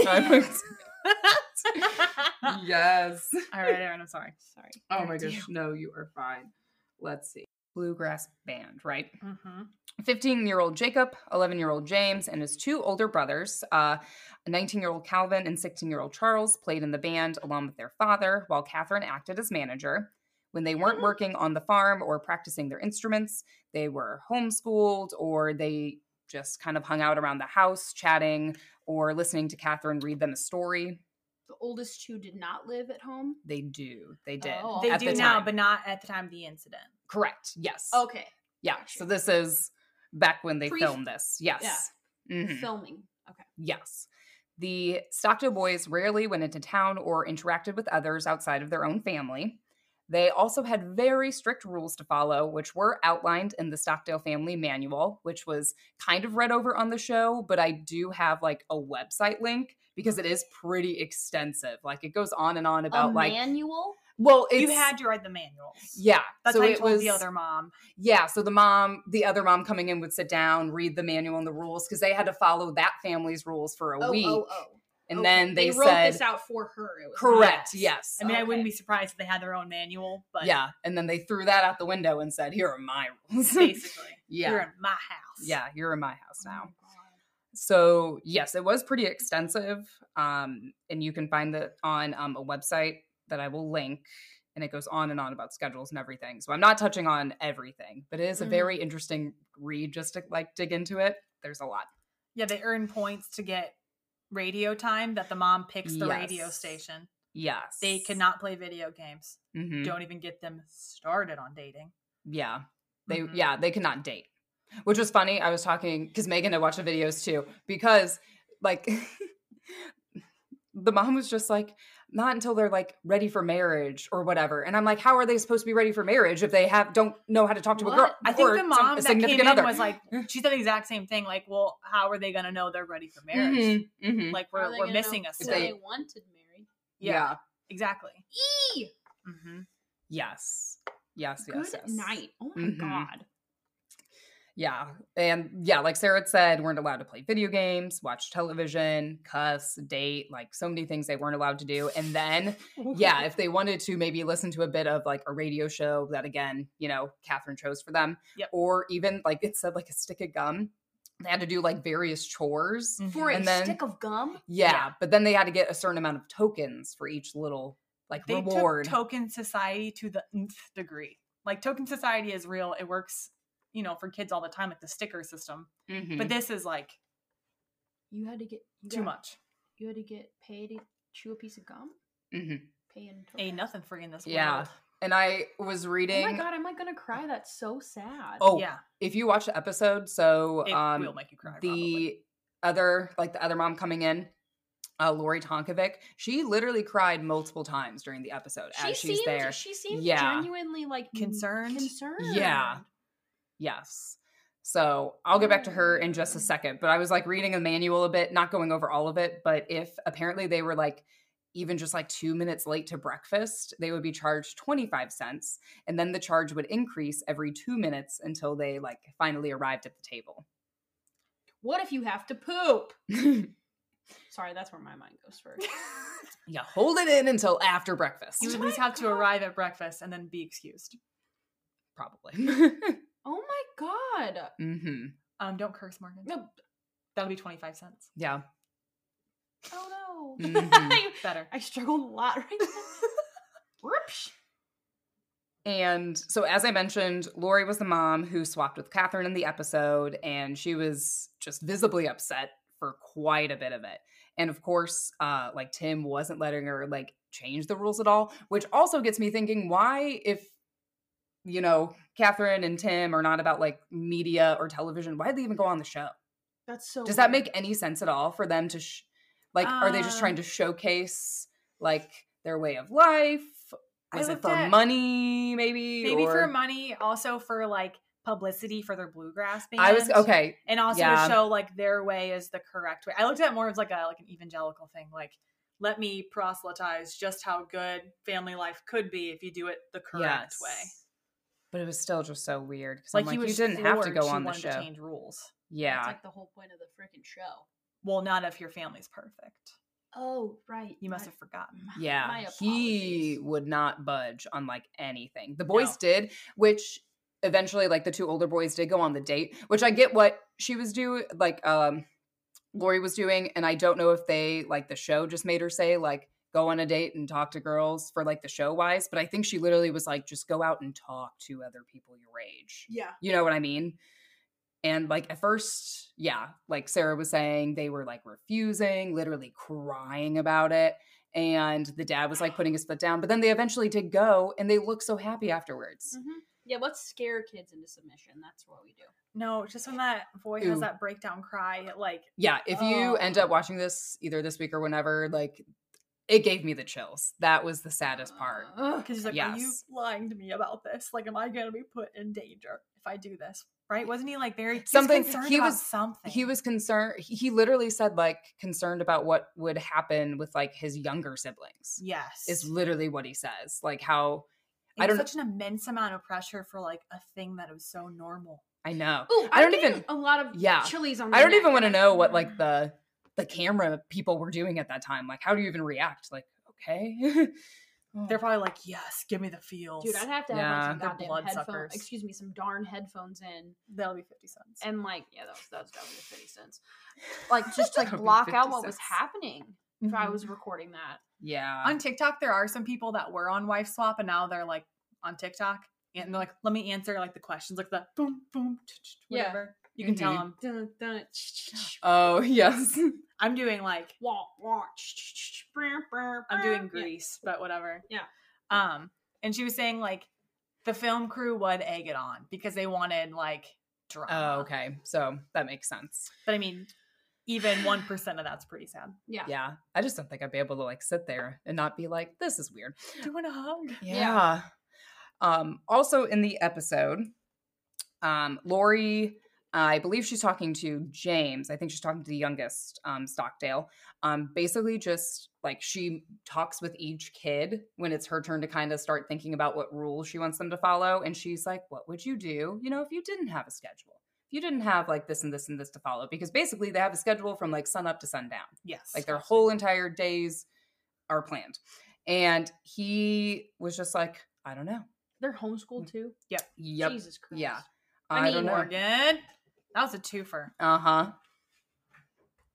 yes. All right, Erin, I'm sorry. Sorry. Oh my gosh, no, you are fine. Let's see. Bluegrass band, right? Mm-hmm. 15 year old Jacob, 11 year old James, and his two older brothers, uh, 19 year old Calvin and 16 year old Charles, played in the band along with their father, while Catherine acted as manager. When they weren't Mhm. working on the farm or practicing their instruments, they were homeschooled or they just kind of hung out around the house chatting or listening to Catherine read them a story. The oldest two did not live at home. They do. They did. Oh. They at do the now, but not at the time of the incident. Correct. Yes. Okay. Yeah. Gotcha. So this is back when they Pre- filmed this. Yes. Mhm. Filming. Okay. Yes. The Stockdale boys rarely went into town or interacted with others outside of their own family. They also had very strict rules to follow, which were outlined in the Stockdale Family Manual, which was kind of read over on the show, but I do have like a website link because it is pretty extensive. Like it goes on and on about a like manual. well, it's you had to write the manuals. yeah. That's so how it told was the other mom. yeah, so the mom, the other mom coming in would sit down, read the manual and the rules because they had to follow that family's rules for a Oh, oh week. oh, oh. And Okay. then they, wrote said this out for her. Correct, Yes. yes. I mean, I wouldn't be surprised if they had their own manual, but yeah, and then they threw that out the window and said, "Here are my rules." basically, yeah, you're in my house. yeah, you're in my house Oh now. my So yes, it was pretty extensive, um, and you can find it on um, a website that I will link, and it goes on and on about schedules and everything. So I'm not touching on everything, but it is a Mhm. very interesting read just to like dig into it. There's a lot. yeah. They earn points to get radio time that the mom picks the radio station. Yes, They cannot play video games. Mhm. Don't even get them started on dating. Yeah. They Mhm. yeah, they cannot date. Which was funny. I was talking because Megan had watched the videos too. Because like the mom was just like, not until they're like ready for marriage or whatever. And I'm like, how are they supposed to be ready for marriage if they have don't know how to talk to a girl? I think the mom a that came in significant other? was like, she said the exact same thing. Like, well, how are they going to know they're ready for marriage? Mhm, mhm. Like, we're, we're missing know a step. They wanted married. Yeah, exactly. E. hmm Yes. Yes, Good yes, yes. night. Oh my Mhm. god. Yeah. And yeah, like Sarah had said, weren't allowed to play video games, watch television, cuss, date, like so many things they weren't allowed to do. And then yeah, if they wanted to maybe listen to a bit of like a radio show that again, you know, Catherine chose for them, Yep. or even like it said like a stick of gum. They had to do like various chores. Mm-hmm. For a And then- stick of gum. Yeah, Yeah. but then they had to get a certain amount of tokens for each little like They reward. took token society to the nth degree. Like, token society is real. It works, you know, for kids all the time, like the sticker system. Mhm. But this is like You had to get you too got- much. You had to get paid to chew a piece of gum. Mhm. Pay in Ain't nothing free in this world Yeah. and I was reading. Oh my god, am I gonna cry? That's so sad. Oh, Yeah, if you watch the episode, so it um, will make you cry. the probably. other like the other mom coming in, uh, Lori Tonkovic, she literally cried multiple times during the episode She as she's seemed, there. She seemed Yeah. genuinely like Concerned? Concerned. Yeah. Yes. So I'll get back to her in just a second. But I was like reading a manual a bit, not going over all of it. But if apparently they were like even just like two minutes late to breakfast, they would be charged 25 cents. And then the charge would increase every two minutes until they like finally arrived at the table. What if you have to poop? Sorry, that's where my mind goes first. yeah, hold it in until after breakfast. You Oh at least my have to arrive at breakfast and then be excused. Probably. Oh my god. Mm-hmm. Um, don't curse, Morgan. No. That'll be twenty five cents. Yeah. Oh no. Mhm. Better. I struggled a lot right now. Whoops. And so, as I mentioned, Lori was the mom who swapped with Catherine in the episode, and she was just visibly upset for quite a bit of it. And of course, uh, like Tim wasn't letting her like change the rules at all, which also gets me thinking: why, if you know, Catherine and Tim are not about like media or television, why'd they even go on the show? That's so Does that make any sense at all for them to, sh- like, are they just Uh, trying to showcase like their way of life? I Was it for at- money, maybe? Maybe for money, also for like publicity for their bluegrass band. I was okay. and also yeah. to show like their way is the correct way. I looked at it more as like a like an evangelical thing, like let me proselytize just how good family life could be if you do it the correct way. But it was still just so weird because Like, like, he you didn't have to go on the wanted to show. change rules. Yeah, That's like the whole point of the freaking show. Well, not if your family's perfect. Oh, right. You must My- have forgotten. yeah. my he would not budge on like anything. The boys No. did, which eventually, like the two older boys did go on the date. Which I get what she was doing, like um, Lori was doing, and I don't know if they like the show just made her say like go on a date and talk to girls for like the show wise. But I think she literally was like just go out and talk to other people your age. Yeah. You know what I mean? And like at first, yeah, like Sarah was saying, they were like refusing, literally crying about it. And the dad was like putting his foot down. But then they eventually did go and they look so happy afterwards. hmm Yeah, let's scare kids into submission. That's what we do. No, just when that boy Ooh. has that breakdown cry, like Yeah, if you Oh. end up watching this either this week or whenever, like it gave me the chills. That was the saddest part. Because he's like, "Are you lying to me about this? Like, am I going to be put in danger if I do this?" Right? Wasn't he like very was Something- concerned he about was- something? He was concerned. He literally said like concerned about what would happen with like his younger siblings. yes. Is literally what he says. Like how It I don't- such an immense amount of pressure for like a thing that was so normal. I know. Ooh, I don't even- a lot of yeah. chilies on. I don't neck. even want to know what like the the camera people were doing at that time. Like, how do you even react? Like, okay, Oh. They're probably like, "Yes, give me the feels." Dude, I'd have to have Yeah. like some They're goddamn blood headphones. suckers. Excuse me, some darn headphones in, That'll be fifty cents. and like, yeah, that was that was definitely fifty cents. Like, just to, like block out 50 what was happening if I Mhm. was recording that. yeah, on TikTok, there are some people that were on Wife Swap and now they're like on TikTok and they're like, "Let me answer like the questions, like the boom boom, ch- ch- Yeah. whatever." You can tell Mhm. them. Dun, dun, oh yes, I'm doing like wah, wah, I'm doing Yeah. Grease, but whatever. Yeah. Um, and she was saying like the film crew would egg it on because they wanted like drama. oh okay, so that makes sense. But I mean, even one percent of that's pretty sad. Yeah. Yeah, I just don't think I'd be able to like sit there and not be like, this is weird. Do you want a hug? Yeah. Um, also in the episode, um, Lori, I believe she's talking to James. I think she's talking to the youngest, um, Stockdale. Um, basically, just like she talks with each kid when it's her turn to kind of start thinking about what rules she wants them to follow. And she's like, What would you do, you know, if you didn't have a schedule? If you didn't have like this and this and this to follow? Because basically, they have a schedule from like sun up to sundown Yes. like their whole entire days are planned and he was just like i don't know They're homeschooled too. yep Yep. Jesus Christ. yeah I, i, mean, don't know Morgan. That was a twofer. uh-huh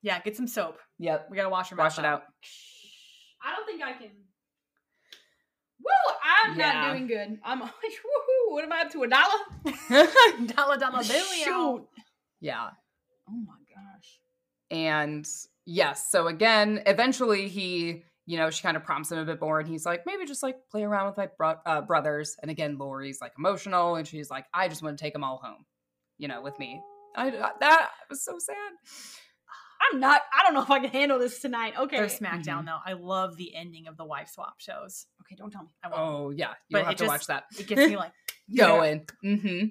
Yeah, get some soap. yep We gotta wash your wash it out I don't think I can. Woo! I'm Yeah. not doing good. I'm like, woohoo! What am I up to? A dollar? dollar dollar bill. Shoot! yeah Oh my gosh. and yes so again eventually he you know she kind of prompts him a bit more and he's like maybe just like play around with my bro- uh, brothers and again lori's like emotional and she's like i just want to take them all home you know with me I, I- that was so sad I'm not. I don't know if I can handle this tonight. Okay. They're SmackDown Mhm. though. I love the ending of the wife swap shows. okay, don't tell me. I won't. Oh yeah, you'll have to just- watch that. It gets me like Yeah. going. hmm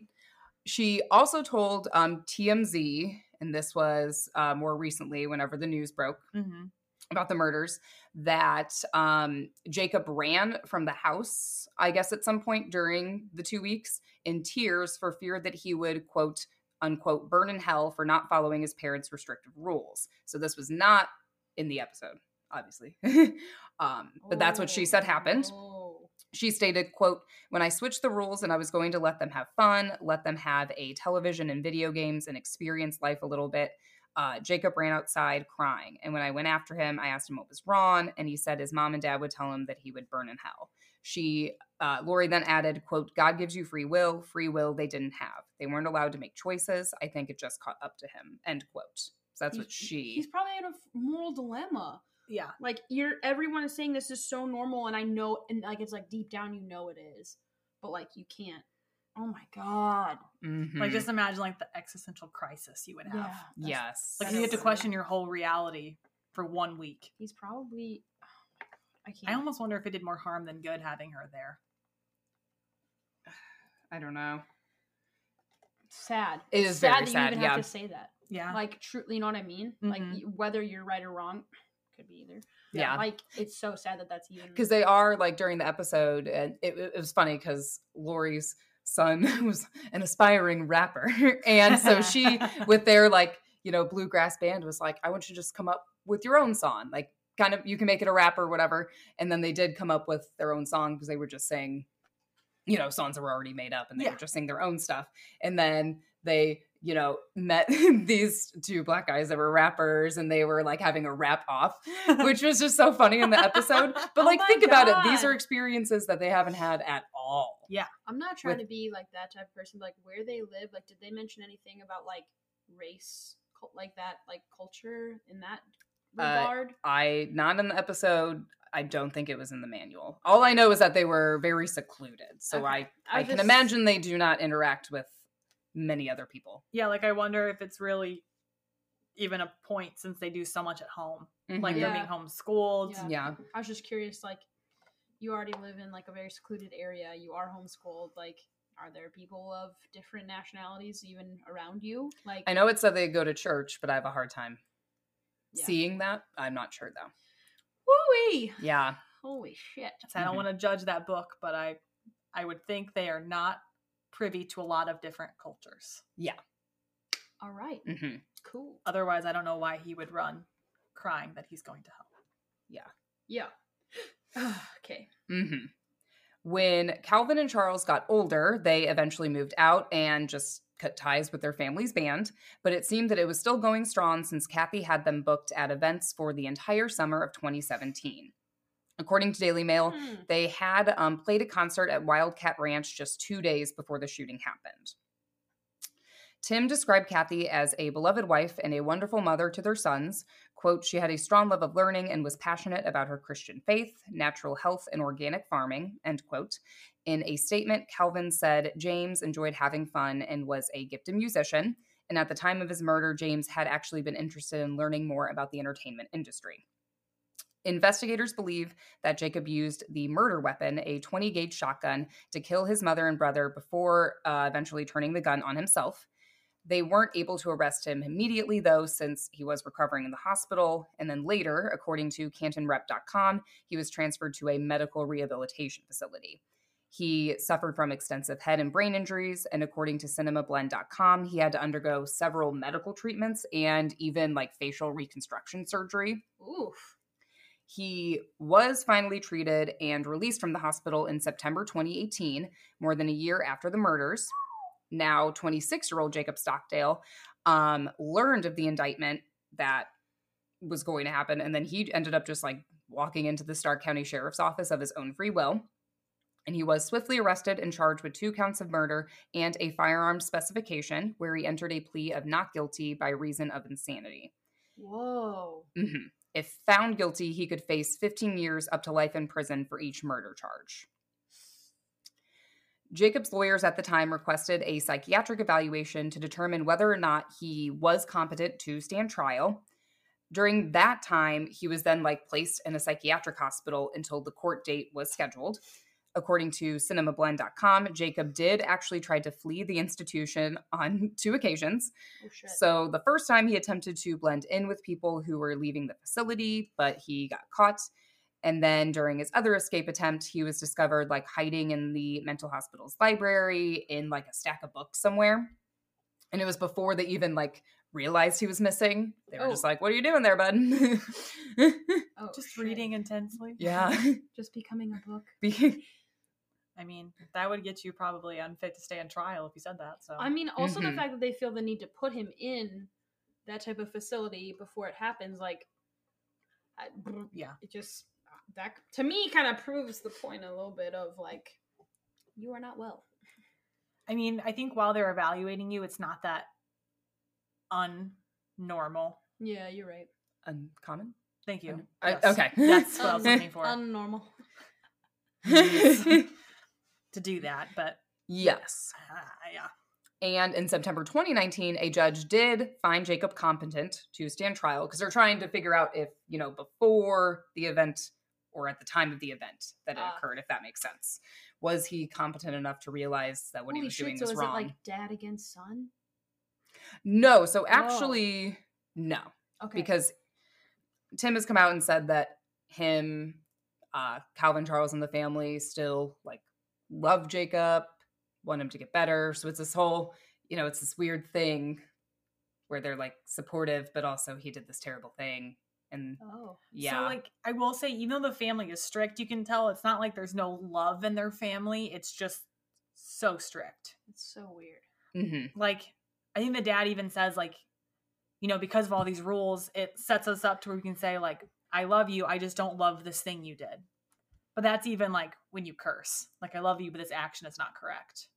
She also told um, TMZ, and this was uh, more recently, whenever the news broke mhm. about the murders, that um, Jacob ran from the house, I guess, at some point during the two weeks in tears for fear that he would, quote, unquote, burn in hell for not following his parents' restrictive rules. So this was not in the episode, obviously. um, but that's what she said happened Oh. she stated quote when i switched the rules and i was going to let them have fun let them have a television and video games and experience life a little bit uh, jacob ran outside crying and when i went after him i asked him what was wrong and he said his mom and dad would tell him that he would burn in hell she uh, lori then added quote god gives you free will free will they didn't have they weren't allowed to make choices i think it just caught up to him end quote so that's what she He's probably in a moral dilemma. yeah. Like you're everyone is saying this is so normal and I know and like it's like deep down you know it is. But like you can't. Oh my god. Mhm. Like just imagine like the existential crisis you would have. Yeah. yes Like That you get to is- question your whole reality for one week. He's probably oh I can't. I almost wonder if it did more harm than good having her there. i don't know sad. It's is very sad that sad, you even yeah. have to say that. Yeah. Like truly, you know what I mean? Like Mhm. y- whether you're right or wrong, could be either. yeah Like it's so sad that that's even because they are like during the episode and it, it was funny because lori's son was an aspiring rapper. And so she with their like you know bluegrass band was like i want you to just come up with your own song like kind of you can make it a rap or whatever. And then they did come up with their own song because they were just saying you know songs that were already made up and they Yeah. were just saying their own stuff. And then they you know met these two black guys that were rappers and they were like having a rap off which was just so funny in the episode. But Oh like, my think about it; these are experiences that they haven't had at all. I'm not trying with- to be like that type of person. Like where they live, like did they mention anything about like race, cul- like that, like culture in that Uh, regard? I not in the episode. I don't think it was in the manual. All I know is that they were very secluded, so Okay. I I I can imagine they do not interact with many other people. yeah, like I wonder if it's really even a point since they do so much at home. Like Mhm. they're being homeschooled. Yeah. yeah, I was just curious, like you already live in like a very secluded area. You are homeschooled. Like, are there people of different nationalities even around you? Like, I know it said they go to church, but I have a hard time Yeah. seeing that. I'm not sure though. woo Yeah, Holy shit! So I don't want to judge that book, but I I would think they are not privy to a lot of different cultures. Yeah. All right, mm-hmm. cool. Otherwise, I don't know why he would run crying that he's going to hell. Yeah. Yeah. okay. Hmm When Calvin and Charles got older, they eventually moved out and just cut ties with their family's band. But it seemed that it was still going strong since Kathy had them booked at events for the entire summer of 2017. According to Daily Mail, Hmm. they had um, played a concert at Wildcat Ranch just two days before the shooting happened. Tim described Kathy as a beloved wife and a wonderful mother to their sons. Quote, she had a strong love of learning and was passionate about her Christian faith, natural health, and organic farming, end quote. In a statement, Calvin said James enjoyed having fun and was a gifted musician. And at the time of his murder, James had actually been interested in learning more about the entertainment industry. Investigators believe that Jacob used the murder weapon, a 20 gauge shotgun, to kill his mother and brother before uh, eventually turning the gun on himself. They weren't able to arrest him immediately, though, since he was recovering in the hospital. And then later, according to CantonRep.com, he was transferred to a medical rehabilitation facility. He suffered from extensive head and brain injuries, and according to CinemaBlend.com, he had to undergo several medical treatments and even like facial reconstruction surgery. Oof. He was finally treated and released from the hospital in September 2018, more than a year after the murders. Now, 26 year old Jacob Stockdale um, learned of the indictment that was going to happen, and then he ended up just like walking into the Stark County Sheriff's Office of his own free will. And he was swiftly arrested and charged with two counts of murder and a firearms specification, where he entered a plea of not guilty by reason of insanity. Whoa. Mhm. If found guilty, he could face 15 years up to life in prison for each murder charge. Jacob's lawyers at the time requested a psychiatric evaluation to determine whether or not he was competent to stand trial. During that time, he was then like placed in a psychiatric hospital until the court date was scheduled. According to cinemablend.com, Jacob did actually try to flee the institution on two occasions. Oh. So the first time he attempted to blend in with people who were leaving the facility, but he got caught. And then during his other escape attempt, he was discovered like hiding in the mental hospital's library in like a stack of books somewhere. And it was before they even like realized he was missing. They were just Oh. like, "What are you doing there, bud?" oh, Just shit. reading intensely. yeah. Just becoming a book. Be- I mean, that would get you probably unfit to stand trial if you said that. So I mean, also Mhm. the fact that they feel the need to put him in that type of facility before it happens, like, I, yeah. it just that to me kind of proves the point a little bit of like, you are not well. I mean, I think while they're evaluating you, it's not that unnormal. Yeah, you're right. Uncommon. Thank you. Un- I- okay. That's what I was looking for. Unnormal. to do that, but yes. uh, yeah. And in September 2019, a judge did find Jacob competent to stand trial because they're trying to figure out if, you know, before the event or at the time of the event that it Ah. occurred, if that makes sense. Was he competent enough to realize that what he was shit! doing So was wrong? it like dad against son? no, so actually, no. Okay. because Tim has come out and said that him, uh, Calvin Charles, and the family still like love Jacob, want him to get better. So it's this whole, you know, it's this weird thing where they're like supportive, but also he did this terrible thing. And oh, yeah, So, like, I will say, even though the family is strict, you can tell it's not like there's no love in their family. It's just so strict. it's so weird. hmm Like, I think the dad even says, like, you know, because of all these rules, it sets us up to where we can say, like, I love you. I just don't love this thing you did. But that's even like when you curse. Like, I love you, but this action is not correct.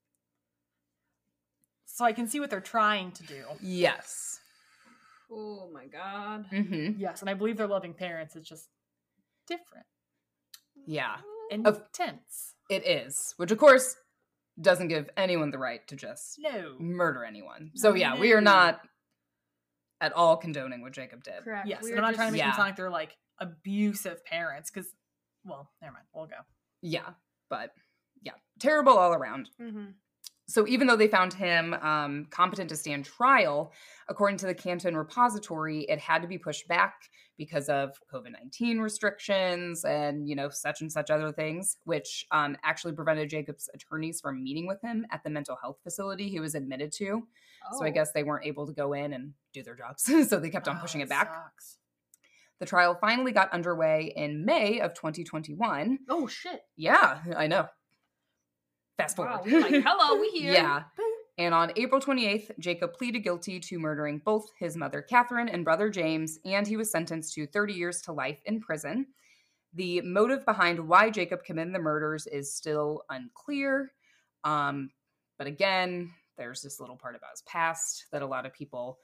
So I can see what they're trying to do. yes. Oh my god. hmm Yes, and I believe they're loving parents. It's just different Yeah, and Of- intense. it is, which of course doesn't give anyone the right to just No. murder anyone. So yeah, we are not at all condoning what Jacob did. Correct. Yes, We and are I'm not trying to make Yeah. them sound like they're like abusive parents because, well, never mind. We'll go. Yeah, but yeah, terrible all around. Mhm. So even though they found him um, competent to stand trial, according to the Canton Repository, it had to be pushed back because of COVID nineteen restrictions and you know such and such other things, which um, actually prevented Jacob's attorneys from meeting with him at the mental health facility he was admitted to. So I Oh. guess they weren't able to go in and do their jobs, so they kept on Oh, pushing it back. sucks. The trial finally got underway in May of 2021. Oh shit! Yeah, I know. Fast Wow, forward. we're like, hello, we here. Yeah. And on April 28th, Jacob pleaded guilty to murdering both his mother, Catherine, and brother, James, and he was sentenced to 30 years to life in prison. The motive behind why Jacob committed the murders is still unclear. Um, but again, there's this little part about his past that a lot of people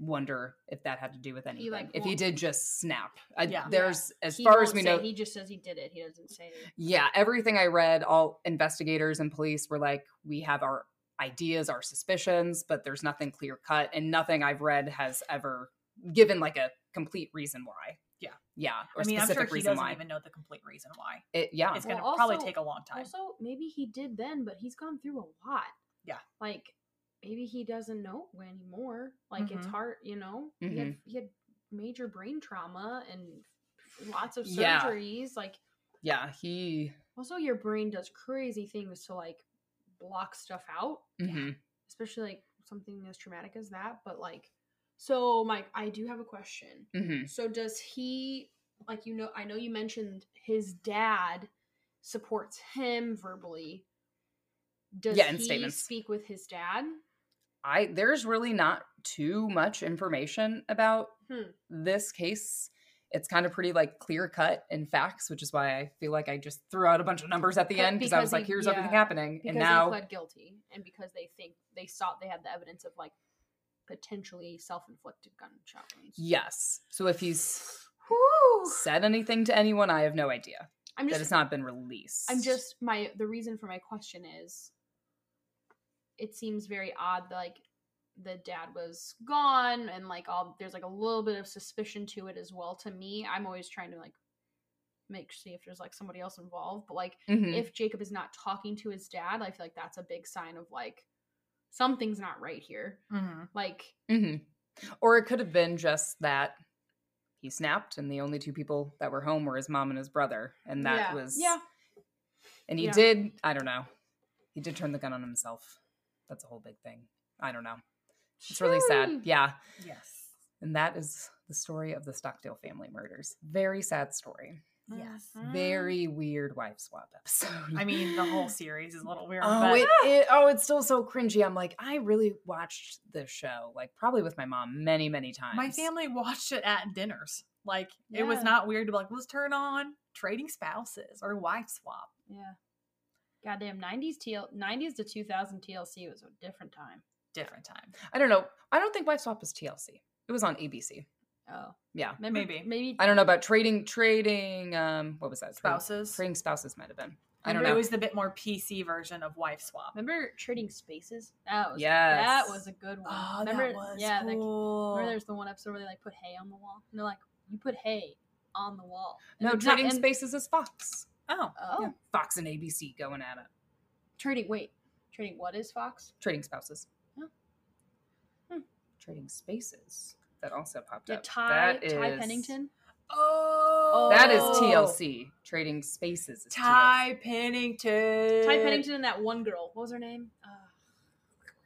wonder if that had to do with anything. like, if he did just snap. I, Yeah. There's, as He far as we say- know, he just says he did it. He doesn't say. yeah, everything I read, all investigators and police were like, we have our ideas, our suspicions, but there's nothing clear cut, and nothing I've read has ever given like a complete reason why. Yeah. yeah, or I mean, I'm specific sure he reason doesn't why. even know the complete reason why. It, yeah, It's Well, gonna probably take a long time. Also, maybe he did then, but he's gone through a lot. Yeah. Like maybe he doesn't know anymore. Like it's Mhm. hard, you know. He, had, he had major brain trauma and lots of Yeah. surgeries. Like yeah, he. also your brain does crazy things to like block stuff out. mhm. especially like something as traumatic as that. But like, so Mike, I do have a question. mhm. So does he like you know? I know you mentioned his dad supports him verbally. Does Yeah, in he statements. speak with his dad? I there's really not too much information about Hmm. this case. It's kind of pretty like clear cut in facts, which is why I feel like I just threw out a bunch of numbers at the end because I was like, he- "Here's everything happening," and now pled guilty, and because they think they saw they had the evidence of like potentially self-inflicted gunshot wounds. Yes. So if he's said anything to anyone, I have no idea. I'm just, that it's not been released. I'm just my the reason for my question is it seems very odd that like the dad was gone and like all there's like a little bit of suspicion to it as well to me i'm always trying to like make see if there's like somebody else involved but like Mhm. if jacob is not talking to his dad i feel like that's a big sign of like something's not right here Mhm. like hmm Or it could have been just that he snapped, and the only two people that were home were his mom and his brother, and that yeah was yeah And he Yeah. did. I don't know. He did turn the gun on himself. That's a whole big thing. I don't know. It's really sad. Yeah, Yes. and that is the story of the Stockdale family murders. Very sad story. Yes. Mhm. Very weird wife swap episode. I mean, the whole series is a little weird. Oh, but it, it, oh, it's still so cringy. I'm like, I really watched this show, like probably with my mom many, many times. my family watched it at dinners. Like it was not weird to be like, let's turn on trading spouses or wife swap. yeah goddamn 90s tl 90s to 2000 tlc was a different time Different time. I don't know. I don't think wife swap was TLC. It was on ABC. oh Yeah. Remember, Maybe. maybe I don't know about trading, trading. Um, what was that? Spouses. Trading spouses might have been. I don't know. It was the bit more PC version of wife swap. Remember trading spaces? That was Yes. that was a good one. Oh, remember, that was yeah, like, cool. remember there's the one episode where they like put hay on the wall. And they're like, you put hay on the wall. And no, it's not- trading and- spaces is Fox. Oh, Oh, Yeah. Fox and ABC going at it. trading. Wait, trading. What is Fox? Trading spouses. Oh. Hmm. Trading spaces. That also popped Yeah, up. Ty That Ty is- Pennington. oh, That is TLC. Trading spaces. Is Ty Pennington. Ty Pennington and that one girl. What was her name? Uh,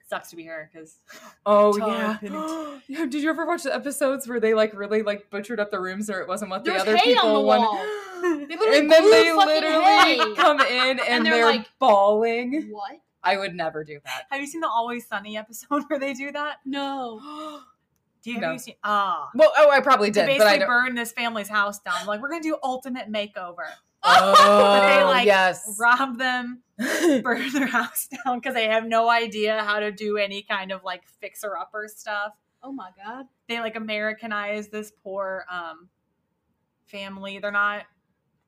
sucks to be her because Oh Ty yeah. Yeah. Did you ever watch the episodes where they like really like butchered up the rooms or it wasn't what There the other hay on people the wanted? wall. They literally and then they literally hay. come in and, they're they're, like- bawling. what? I would never do that. Have you seen the Always Sunny episode where they do that? No. Do you have No. you seen? Ah, Well, oh, I probably they did, but I basically don't. burn this family's house down. Like we're gonna do ultimate makeover. Oh, But they, like, yes. Rob them, burn their house down because they have no idea how to do any kind of like fixer upper stuff. Oh my god. They like Americanize this poor um family. They're not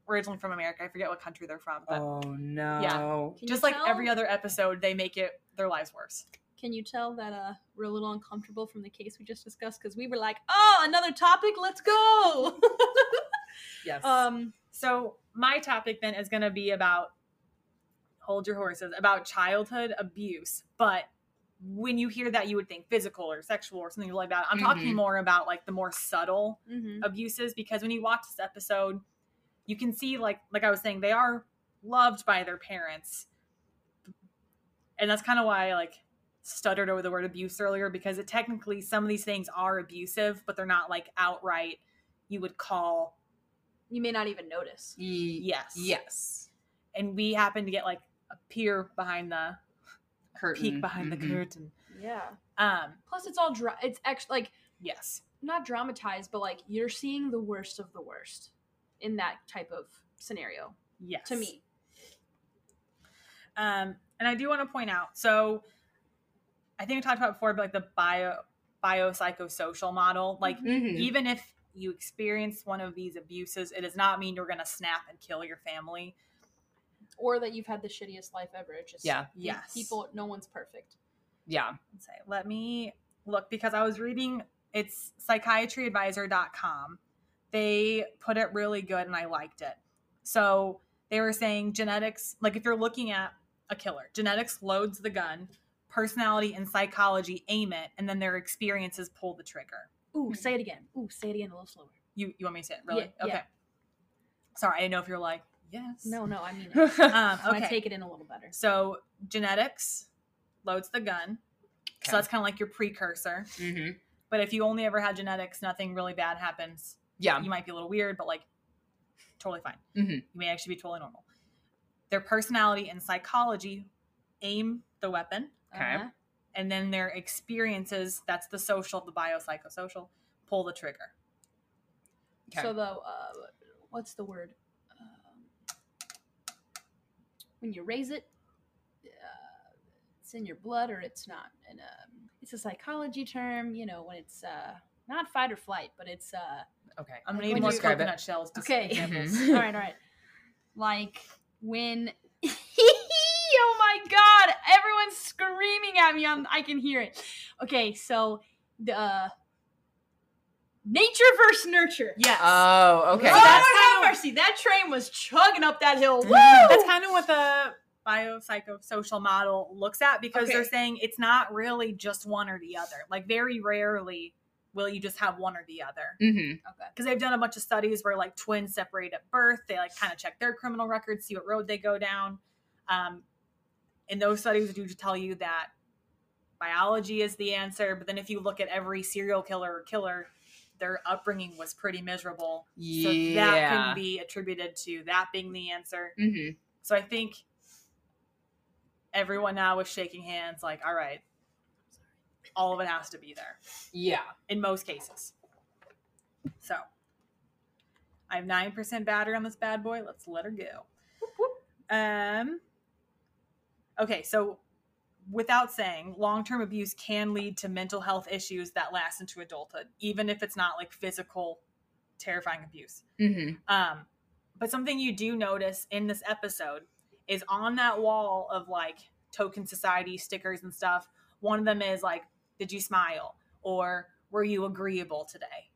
originally from America. I forget what country they're from, but oh no. Can just like tell? every other episode, they make it their lives worse. Can you tell that uh we're a little uncomfortable from the case we just discussed because we were like, oh, another topic, let's go. Yes. um, So my topic then is going to be about hold your horses about childhood abuse, but when you hear that, you would think physical or sexual or something like that. I'm talking Mhm. more about like the more subtle mhm. abuses because when you watch this episode, you can see like like I was saying, they are loved by their parents, and that's kind of why I like stuttered over the word abuse earlier because it technically some of these things are abusive, but they're not like outright. You would call you may not even notice. Ye- yes, Yes. and we happen to get like a peer behind the Curtain. peek behind Mhm. the curtain. Yeah. Um, Plus, it's all dra- It's actually like yes, not dramatized, but like you're seeing the worst of the worst in that type of scenario. yes. To me, Um, and I do want to point out, so I think we talked about before, but like the bio biopsychosocial model, like Mhm. even if you experience one of these abuses, it does not mean you're going to snap and kill your family. or that you've had the shittiest life ever. It's just Yeah. Yes. people. No one's perfect. Yeah. Let's say, let me look because I was reading it's psychiatryadvisor.com. They put it really good and I liked it. So they were saying genetics, like if you're looking at a killer, genetics loads the gun, personality and psychology aim it, and then their experiences pull the trigger. Ooh, say it again. Ooh, say it again a little slower. You you want me to say it? Really? Yeah, okay. yeah. Sorry, I didn't know if you're like, yes. No, no, I mean it. okay. Um, I okay. to take it in a little better. So genetics loads the gun. So that's kind of like your precursor. hmm But if you only ever had genetics, nothing really bad happens. Yeah. You might be a little weird, but like totally fine. Mhm. You may actually be totally normal. Their personality and psychology aim the weapon, Okay. Uh-huh. and then their experiences, that's the social, the biopsychosocial, pull the trigger. Okay. So the uh, what's the word? Um, when you raise it, uh, it's in your blood or it's not. And um, it's a psychology term. You know, when it's uh, not fight or flight, but it's uh, okay. I'm gonna When need more you- it. coconut shells. To Okay. examples. Mhm. all right, all right. Like when oh my god! Everyone's screaming at me. I'm, I can hear it. Okay, so the uh, nature versus nurture. Yes. Oh, okay. Oh, that's Lord how- have mercy! That train was chugging up that hill. Woo! That's kind of what the biopsychosocial model looks at because Okay. they're saying it's not really just one or the other. Like very rarely will you just have one or the other. hmm Because they've done a bunch of studies where like twins separate at birth. They like kind of check their criminal records, see what road they go down. Um, and those studies do tell you that biology is the answer. But then if you look at every serial killer or killer, their upbringing was pretty miserable. So that can be attributed to that being the answer. hmm So I think everyone now is shaking hands, like, all right, all of it has to be there Yeah. in most cases. So I have nine percent battery on this bad boy. Let's let her go. Um. Okay, so without saying, long-term abuse can lead to mental health issues that last into adulthood, even if it's not like physical, terrifying abuse. hmm Um, but something you do notice in this episode is on that wall of like token society stickers and stuff. One of them is like, "Did you smile?" or "Were you agreeable today?"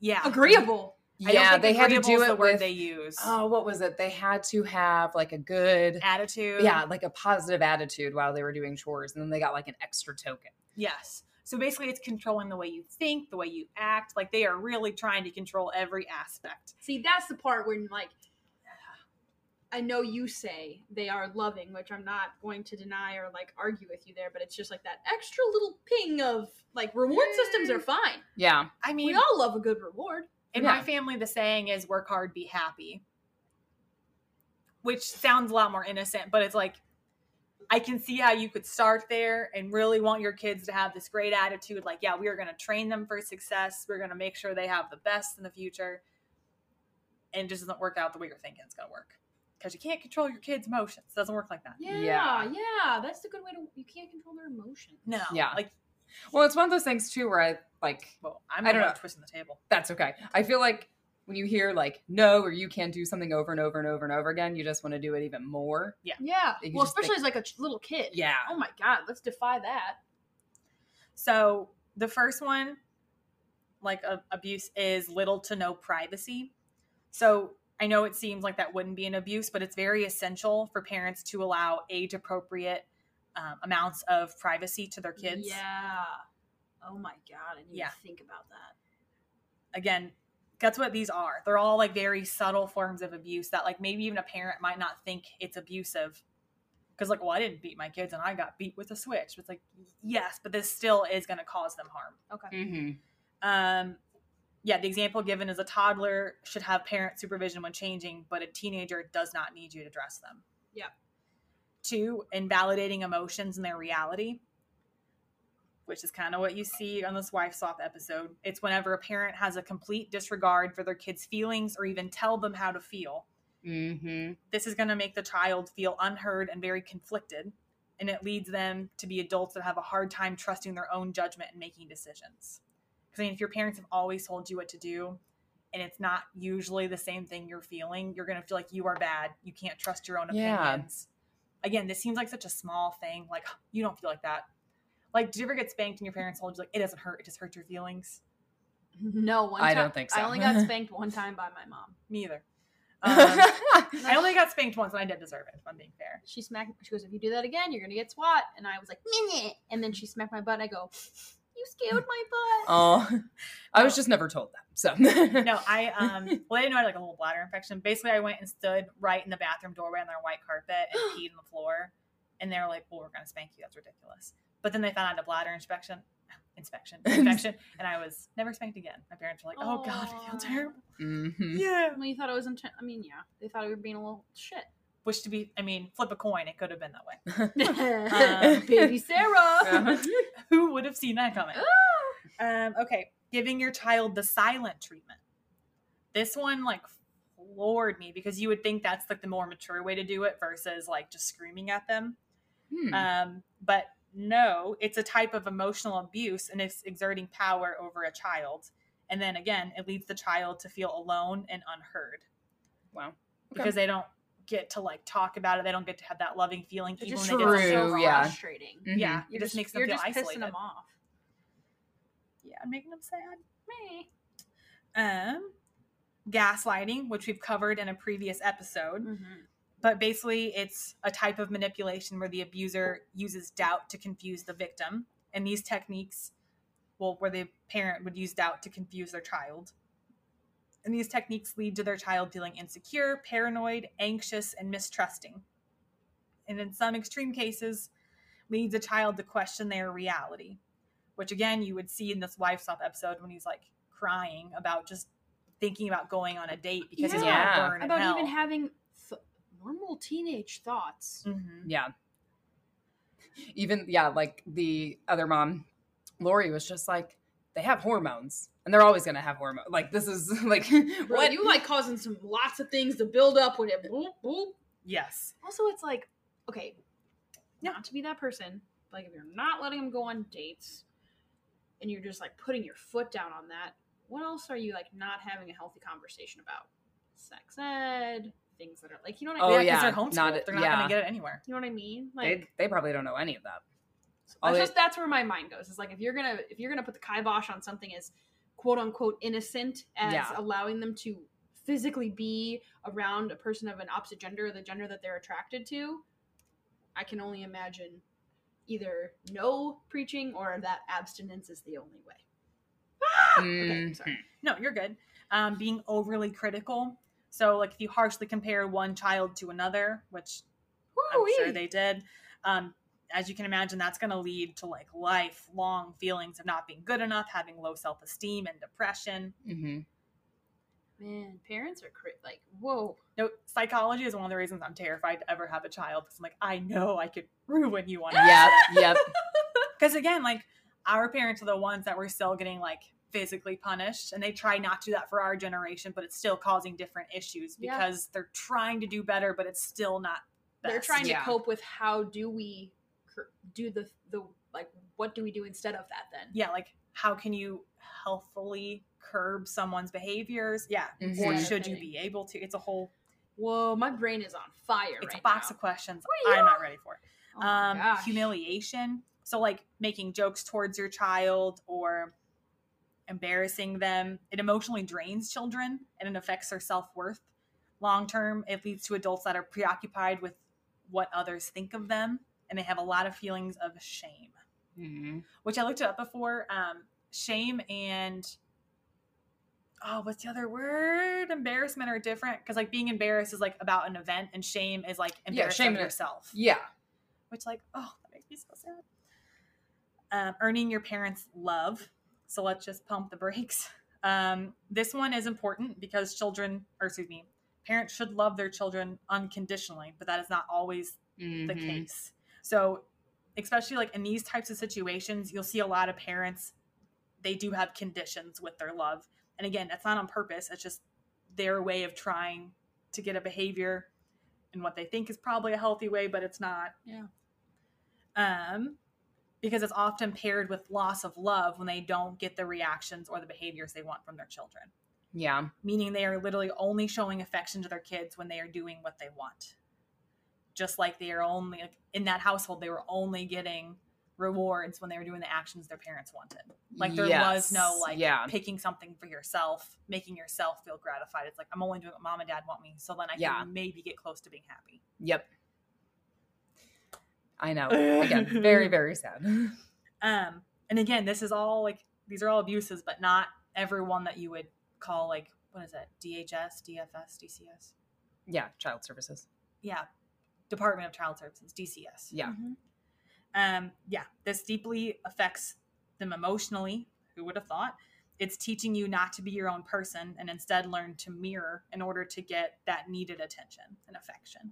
Yeah, Agreeable. Yeah, think they had to agreeable do it the word with. they use. Oh, what was it? They had to have like a good, Attitude. yeah, like a positive attitude while they were doing chores, and then they got like an extra token. Yes. So basically, it's controlling the way you think, the way you act. Like they are really trying to control every aspect. See, that's the part where, like, I know you say they are loving, which I'm not going to deny or like argue with you there, but it's just like that extra little ping of like reward systems are mm. fine. Yeah. I mean, We all love a good reward. In Yeah. my family, the saying is work hard, be happy. Which sounds a lot more innocent, but it's like I can see how you could start there and really want your kids to have this great attitude. Like, yeah, we are going to train them for success. We're going to make sure they have the best in the future. And it just doesn't work out the way you're thinking it's going to work. Because you can't control your kids' emotions. It doesn't work like that. Yeah, Yeah. yeah, that's the good way to. You can't control their emotions. No. Yeah. Like, Well, it's one of those things too where I like well, I'm I I don't don't know. twisting the table. that's okay. I feel like when you hear like no or you can't do something over and over and over and over again, you just want to do it even more. Yeah. Yeah. Well, especially think- as like a little kid. Yeah. Oh my god, let's defy that. So the first one, like uh, abuse, is little to no privacy. So I know it seems like that wouldn't be an abuse, but it's very essential for parents to allow age appropriate um, amounts of privacy to their kids. Yeah. Oh my god, I didn't Yeah. even think about that. Again, that's what these are. They're all like very subtle forms of abuse that like maybe even a parent might not think it's abusive. Because like, well, I didn't beat my kids and I got beat with a switch. It's like, yes, but this still is going to cause them harm. Okay. Mm-hmm. Um, yeah, the example given is a toddler should have parent supervision when changing, but a teenager does not need you to dress them. Yeah. Two, invalidating emotions and their reality, which is kind of what you see on this wife swap episode. It's whenever a parent has a complete disregard for their kid's feelings or even tell them how to feel. Mm-hmm. This is going to make the child feel unheard and very conflicted, and it leads them to be adults that have a hard time trusting their own judgment and making decisions. Because I mean, if your parents have always told you what to do, and it's not usually the same thing you're feeling, you're going to feel like you are bad. You can't trust your own Yeah. opinions. Again, this seems like such a small thing. Like you don't feel like that. Like, did you ever get spanked and your parents told you like it doesn't hurt, it just hurts your feelings? No, one I time. don't think so. I only got spanked one time by my mom. Me either. Um, I only got spanked once, and I did deserve it. If I'm being fair. She smacked. She goes, "If you do that again, you're gonna get SWAT." And I was like, "Minute." And then she smacked my butt. And I go, "You scared my butt." oh, I was just never told that. So no, I um well I didn't know I had like a little bladder infection. Basically I went and stood right in the bathroom doorway on their white carpet and peed on the floor. And they were like, Well, we're gonna spank you, that's ridiculous. But then they found out I a bladder inspection inspection infection and I was never spanked again. My parents were like, Oh god, I Aw. feel terrible. Mhm. Yeah. Well, you thought it was intent. I mean, yeah, they thought we were being a little shit. Which to be I mean, flip a coin, it could have been that way. Um, Baby Sarah. Who would have seen that coming? Um, okay, giving your child the silent treatment. This one like floored me because you would think that's like the more mature way to do it versus like just screaming at them. Hmm. Um, but no, it's a type of emotional abuse and it's exerting power over a child. And then again, it leads the child to feel alone and unheard wow. Okay. because they don't get to like talk about it. They don't get to have that loving feeling. It even just when they get True, so yeah. frustrating. Mhm. Yeah, You're it just, makes them you're feel just isolated. pissing them off. Yeah, and making them sad. Me. Um, gaslighting, which we've covered in a previous episode, Mm-hmm. but basically it's a type of manipulation where the abuser uses doubt to confuse the victim, and these techniques, well, where the parent would use doubt to confuse their child. And these techniques lead to their child feeling insecure, paranoid, anxious, and mistrusting. And in some extreme cases, leads a child to question their reality, which again you would see in this wife swap episode when he's like crying about just thinking about going on a date because he's Yeah. gonna burn in About hell. even having th- normal teenage thoughts. Mhm. Yeah. Even yeah, like the other mom, Lori was just like, they have hormones, and they're always gonna have hormones. Like this is like Bro, what? you like causing some lots of things to build up when it boop, boop. Yes. Also, it's like, okay, not to be that person, like if you're not letting them go on dates and you're just like putting your foot down on that, what else are you like not having a healthy conversation about? Sex ed, things that are like, you know what I Oh, mean? yeah, yeah, they're homeschooled. not- they're not yeah. gonna get it anywhere. You know what I mean? they Like they probably don't know any of that. All that's they- just that's where my mind goes. Is like if you're gonna if you're gonna put the kibosh on something as quote unquote innocent as Yeah. allowing them to physically be around a person of an opposite gender or the gender that they're attracted to, I can only imagine either no preaching or that abstinence is the only way. Ah! Okay, Mhm. sorry. No, you're good. Um, being overly critical. So, like, if you harshly compare one child to another, which I'm sure they did, um, as you can imagine, that's going to lead to like lifelong feelings of not being good enough, having low self esteem, and depression. Mhm. Man, parents are cra- like, whoa. No, psychology is one of the reasons I'm terrified to ever have a child. Because I'm like, I know I could ruin you on Yep, yep. Because again, like our parents are the ones that were still getting like physically punished, and they try not to do that for our generation, but it's still causing different issues Yeah. because they're trying to do better, but it's still not. They're trying Yeah. to cope with how do we cur- do the the like what do we do instead of that then? yeah, like how can you healthfully curb someone's behaviors? Yeah, or Mhm. should you be able to? It's a whole, Whoa, my brain is on fire it's right a box now. of questions I'm not ready for. Oh um, gosh. humiliation. So like making jokes towards your child or embarrassing them. It emotionally drains children and it affects their self worth. Long term, it leads to adults that are preoccupied with what others think of them and they have a lot of feelings of shame, Mhm. which I looked it up before. Um, shame and oh, what's the other word? Embarrassment are different because like being embarrassed is like about an event and shame is like embarrassed shame of is- yourself Yeah. which like oh that makes me so sad um, earning your parents love so let's just pump the brakes um, this one is important because children or excuse me parents should love their children unconditionally but that is not always the Mhm. case so especially like in these types of situations you'll see a lot of parents they do have conditions with their love and again that's not on purpose it's just their way of trying to get a behavior in what they think is probably a healthy way but it's not Yeah. um because it's often paired with loss of love when they don't get the reactions or the behaviors they want from their children Yeah. meaning they are literally only showing affection to their kids when they are doing what they want. Just like they are only like, in that household, they were only getting rewards when they were doing the actions their parents wanted. Like there was no like yeah. picking something for yourself, making yourself feel gratified. It's like I'm only doing what mom and dad want me, so then I Yeah. can maybe get close to being happy. Yep. I know. Again, very, very sad. Um, and again, this is all like these are all abuses, but not everyone that you would call like what is it? DHS, DFS, DCS. Yeah, child services. Yeah, Department of Child Services, DCS. Yeah. Mhm. um yeah this deeply affects them emotionally who would have thought it's teaching you not to be your own person and instead learn to mirror in order to get that needed attention and affection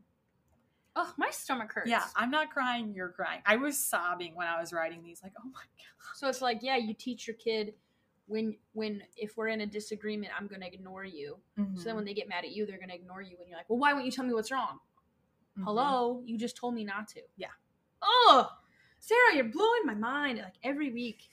Oh, my stomach hurts. yeah i'm not crying you're crying i was sobbing when i was writing these like oh my god So it's like, yeah, you teach your kid when when if we're in a disagreement, I'm gonna ignore you. So then when they get mad at you, they're gonna ignore you, and you're like, well, why won't you tell me what's wrong? Mhm. Hello, you just told me not to. Yeah. Oh, Sarah, you're blowing my mind. Like every week.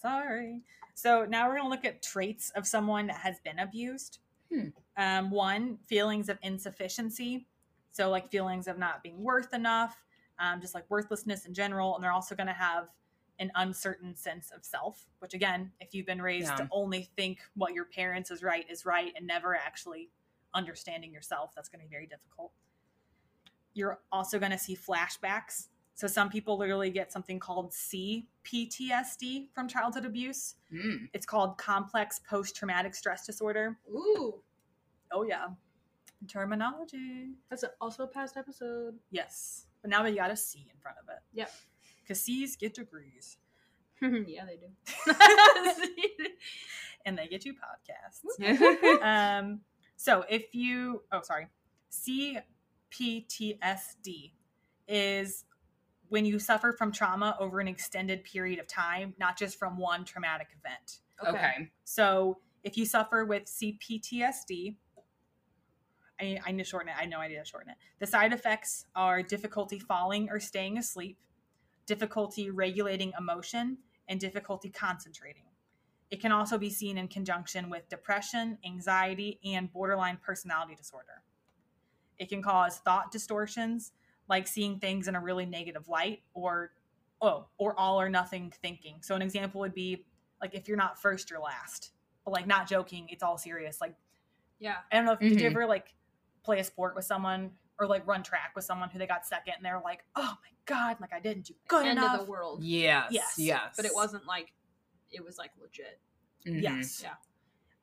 sorry so now we're going to look at traits of someone that has been abused Hmm. um, one feelings of insufficiency So, like feelings of not being worth enough, um, just like worthlessness in general. And they're also going to have an uncertain sense of self, which, again, if you've been raised Yeah. to only think what your parents is right is right and never actually understanding yourself, that's going to be very difficult. You're also going to see flashbacks. So, some people literally get something called CPTSD from childhood abuse. Mm. It's called complex post traumatic stress disorder. Ooh, Oh, yeah. Terminology. that's also a past episode. Yes. But now we got a C in front of it. Yep. Because C's get degrees yeah, they do. and they get you podcasts. um, so if you, oh, sorry. CPTSD is when you suffer from trauma over an extended period of time, not just from one traumatic event. okay. So if you suffer with CPTSD, I, I need to shorten it. I have no idea to shorten it. The side effects are difficulty falling or staying asleep, difficulty regulating emotion, and difficulty concentrating. It can also be seen in conjunction with depression, anxiety, and borderline personality disorder. It can cause thought distortions, like seeing things in a really negative light, or oh, or all or nothing thinking. So an example would be like if you're not first, you're last. But like not joking, it's all serious. Like Yeah. I don't know if did you Mhm. ever like play a sport with someone or like run track with someone who they got second and they're like, oh my god, like I didn't do good End enough. of the world. Yes. Yes. Yes. But it wasn't like it was like legit. Mhm. Yes. Yeah.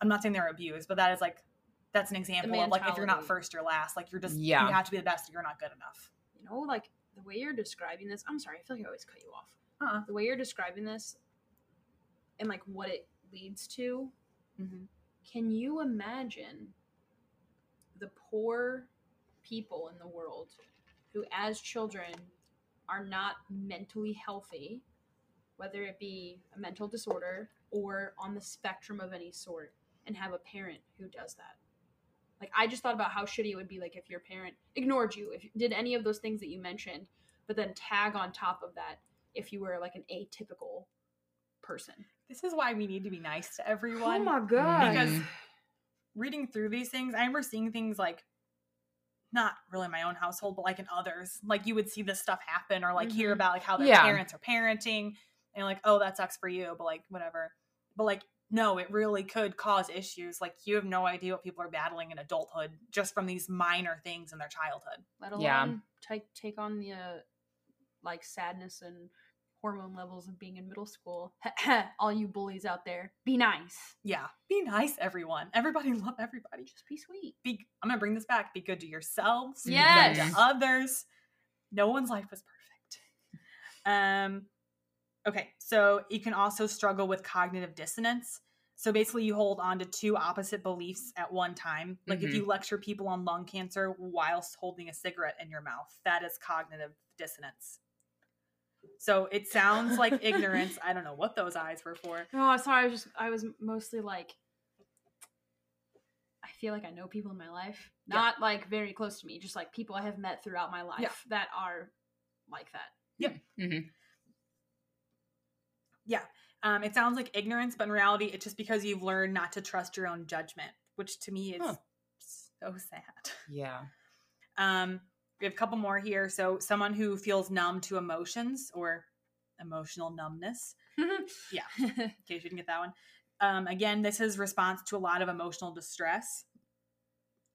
I'm not saying they're abused, but that is like that's an example of like if you're not first, you're last. Like you're just Yeah. you have to be the best. You're not good enough. You know, like the way you're describing this. I'm sorry, I feel like I always cut you off. Uh-uh. The way you're describing this and like what it leads to. Mm-hmm. Can you imagine the poor people in the world who, as children, are not mentally healthy, whether it be a mental disorder or on the spectrum of any sort, and have a parent who does that? Like, I just thought about how shitty it would be, like, if your parent ignored you, if did any of those things that you mentioned, but then tag on top of that if you were like an atypical person. This is why we need to be nice to everyone. Oh my god. Because reading through these things, I remember seeing things like not really in my own household, but like in others. Like you would see this stuff happen or like hear Mhm. about like how their Yeah. parents are parenting and like, oh, that sucks for you, but like whatever. But like, no, it really could cause issues. Like you have no idea what people are battling in adulthood just from these minor things in their childhood. let alone Yeah. take take on the uh, like sadness and hormone levels of being in middle school. All you bullies out there, be nice. Yeah. Be nice, everyone. Everybody love everybody. Just be sweet. Be I'm gonna bring this back. Be good to yourselves. Be Yes. good to others. No one's life is perfect. Um okay, so you can also struggle with cognitive dissonance. So basically you hold on to two opposite beliefs at one time. Like if Mhm. you lecture people on lung cancer whilst holding a cigarette in your mouth, that is cognitive dissonance. So it sounds like ignorance. I don't know what those eyes were for. Oh, sorry. I was just I was mostly like. I feel like I know people in my life, Yeah. not like very close to me, just like people I have met throughout my life Yeah. that are like that. Mhm. Um, it sounds like ignorance, but in reality, it's just because you've learned not to trust your own judgment, which to me is Huh. so sad. Yeah. Um, we have a couple more here. So, someone who feels numb to emotions or emotional numbness, Yeah. in case you didn't get that one. Um, again, this is response to a lot of emotional distress.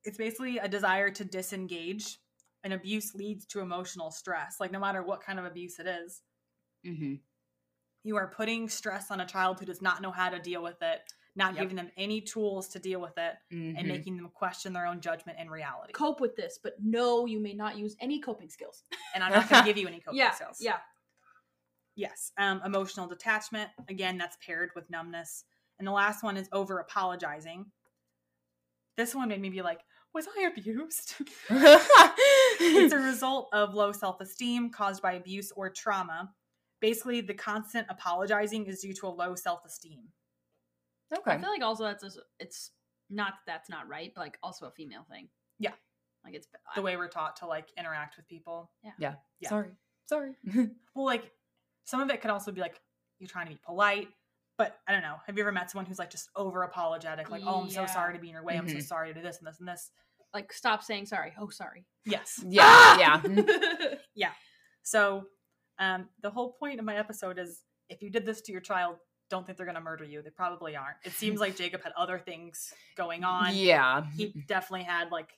It's basically a desire to disengage, and abuse leads to emotional stress. Like, no matter what kind of abuse it is, Mm-hmm. You are putting stress on a child who does not know how to deal with it, not Yep. giving them any tools to deal with it, Mm-hmm. and making them question their own judgment and reality. Cope with this, but no, you may not use any coping skills. And I'm not going to give you any coping yeah, skills. yeah. Yes. Um, emotional detachment. Again, that's paired with numbness. And the last one is over apologizing. This one made me be like, was I abused? it's a result of low self esteem caused by abuse or trauma. Basically, the constant apologizing is due to a low self esteem. Okay. I feel like also that's a, it's not that that's not right, but like also a female thing. Yeah. like it's The way we're taught to like interact with people. Yeah. Yeah. Sorry. Sorry. Well, like some of it could also be like you're trying to be polite, but I don't know. Have you ever met someone who's like just over apologetic? Like, oh, I'm so sorry to be in your way. I'm so Mhm. sorry to do this and this and this. like stop saying sorry. Oh, sorry. Yes. Yeah. Yeah, yeah. So, um, the whole point of my episode is if you did this to your child, don't think they're going to murder you. They probably aren't. It seems like Jacob had other things going on. Yeah. He definitely had like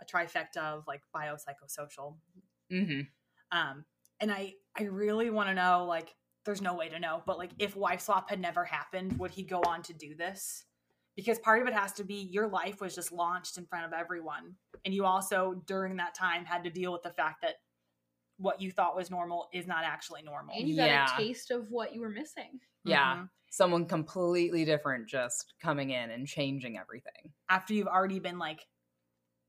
a trifecta of like biopsychosocial. hmm Um, and I, I really want to know like, there's no way to know, but like if wife swap had never happened, would he go on to do this? Because part of it has to be your life was just launched in front of everyone. And you also, during that time, had to deal with the fact that what you thought was normal is not actually normal. And you got Yeah. a taste of what you were missing. Yeah. Mhm. Someone completely different just coming in and changing everything. After you've already been like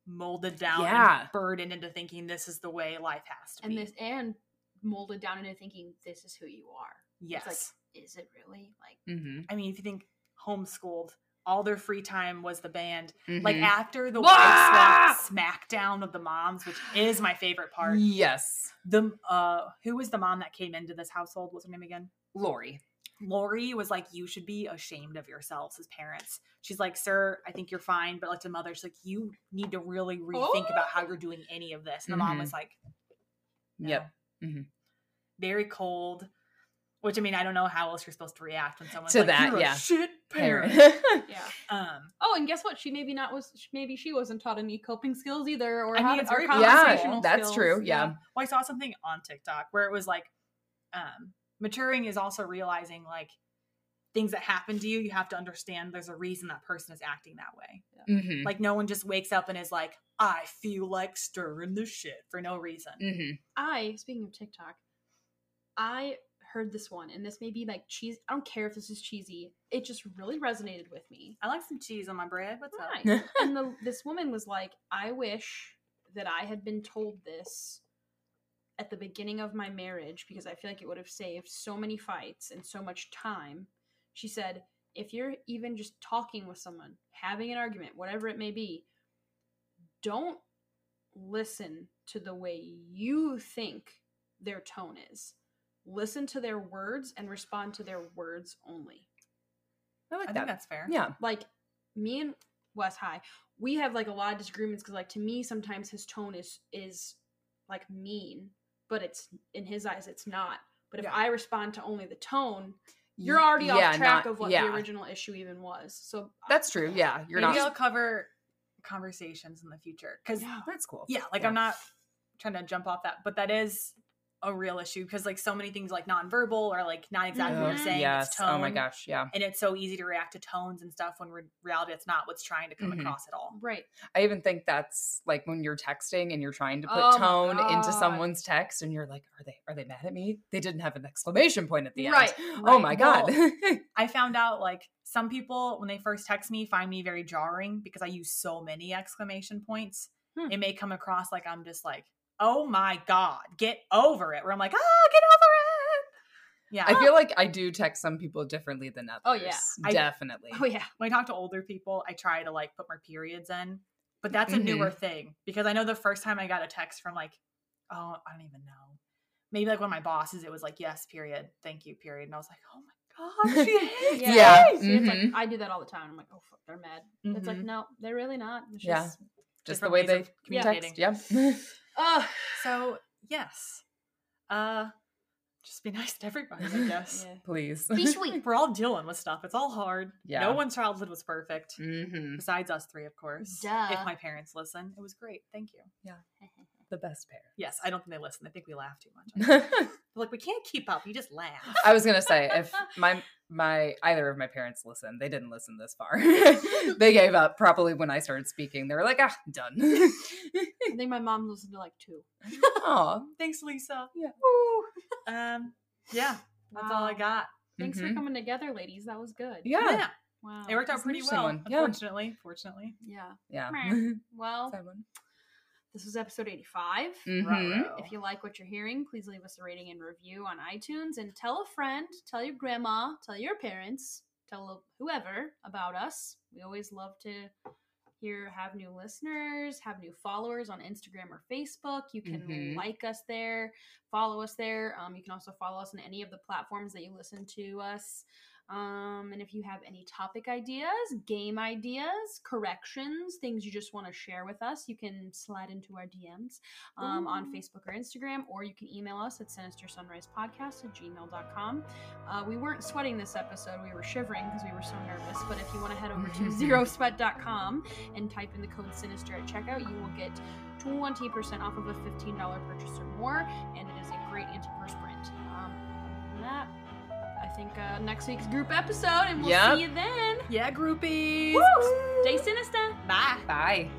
molded down Yeah. and burdened into thinking this is the way life has to And be. this and molded down into thinking this is who you are. yes. It's like, is it really? Like mm-hmm. I mean, if you think homeschooled, all their free time was the band. Mm-hmm. Like after the Ah! smackdown of the moms, which is my favorite part. yes, The uh, who was the mom that came into this household? What's her name again? Lori. Lori was like, "You should be ashamed of yourselves as parents." She's like, "Sir, I think you're fine," but like the mother, she's like, "You need to really rethink about how you're doing any of this." And the mom Mhm. was like, no. Yep. Mhm. very cold." Which I mean, I don't know how else you're supposed to react when someone's To like, that, "You're a yeah. shit Parent. parent." yeah. um, Oh, and guess what? She maybe not was maybe she wasn't taught any coping skills either, or I how mean, to, it's or very Yeah, conversational that's skills. true. Yeah. Well, I saw something on TikTok where it was like, um, maturing is also realizing like things that happen to you, you have to understand there's a reason that person is acting that way. hmm Like, no one just wakes up and is like, I feel like stirring the shit for no reason. hmm I speaking of TikTok, I heard this one, and this may be like cheese. I don't care if this is cheesy. It just really resonated with me. I like some cheese on my bread. What's up? Right. and the, this woman was like, I wish that I had been told this at the beginning of my marriage because I feel like it would have saved so many fights and so much time. She said, if you're even just talking with someone, having an argument, whatever it may be, don't listen to the way you think their tone is. Listen to their words and respond to their words only I I like think that. that's fair. Yeah. like me and Wes High, we have like a lot of disagreements because like to me sometimes his tone is is like mean, but it's in his eyes it's not. But if Yeah. I respond to only the tone, you're already yeah, off track not- of what yeah. the original issue even was. So That's true. Yeah. You're Maybe not. I'll cover conversations in the future because Yeah. That's cool. yeah, like Yeah. I'm not trying to jump off that, but that is a real issue because like so many things like nonverbal or like not exactly what. I'm saying. yes. It's tone. Oh my gosh. Yeah. and it's so easy to react to tones and stuff when re- reality it's not what's trying to come Mhm. across at all right. I even think that's like when you're texting and you're trying to put Oh tone into someone's text and you're like, are they are they mad at me? They didn't have an exclamation point at the Right, end. Oh right. my god. i found out like some people when they first text me find me very jarring because i use so many exclamation points Hmm. it may come across like i'm just like oh my god get over it where i'm like ah get over it yeah I feel like I do text some people differently than others. Oh, yeah. I- Definitely. Oh yeah. when i talk to older people i try to like put my periods in but that's a newer thing because i know the first time i got a text from like oh i don't even know maybe like one of my bosses it was like yes period thank you period and i was like oh my god she hates Yeah. Yeah. See, it's like Mhm. I do that all the time. I'm like, oh fuck, they're mad. It's like, Mhm. no, they're really not. It's Yeah. just Just the different way ways they of communicating. text. Yeah. uh So yes, uh, just be nice to everybody. I guess yeah. Please. Be sweet. we're all dealing with stuff. It's all hard. Yeah. No one's childhood was perfect, hmm besides us three, of course. Duh. If my parents listen, it was great. Thank you. Yeah. the best pair. Yes, I don't think they listen. I think we laugh too much. Like, we can't keep up. You just laugh. I was gonna say if my my either of my parents listened, they didn't listen this far. they gave up probably when I started speaking. They were like, ah, done. I think my mom listened to like two. Aw. Thanks, Lisa. Yeah. Um, yeah, that's all I got. Thanks for Mhm. coming together, ladies. That was good. Yeah. Wow. it worked out It's pretty interesting well. one. Yeah. Unfortunately, fortunately. Yeah. Yeah. Well, Sad one. This was episode 85. Mhm. If you like what you're hearing, please leave us a rating and review on iTunes and tell a friend, tell your grandma, tell your parents, tell whoever about us. We always love to hear have new listeners, have new followers on Instagram or Facebook. You can Mhm. like us there, follow us there. Um, you can also follow us on any of the platforms that you listen to us. Um, and if you have any topic ideas, game ideas, corrections, things you just want to share with us, you can slide into our DMs um, on Facebook or Instagram, or you can email us at sinistersunrisepodcast at gmail.com. Uh, we weren't sweating this episode, we were shivering because we were so nervous. But if you want to head over to zerosweat.com and type in the code sinister at checkout, you will get 20% off of a $15 purchase or more, and it is a great antiperspirant. Um, that, think uh, next week's group episode, and we'll Yep. see you then. Yeah, groupies. Woo! Stay sinister. Bye. Bye.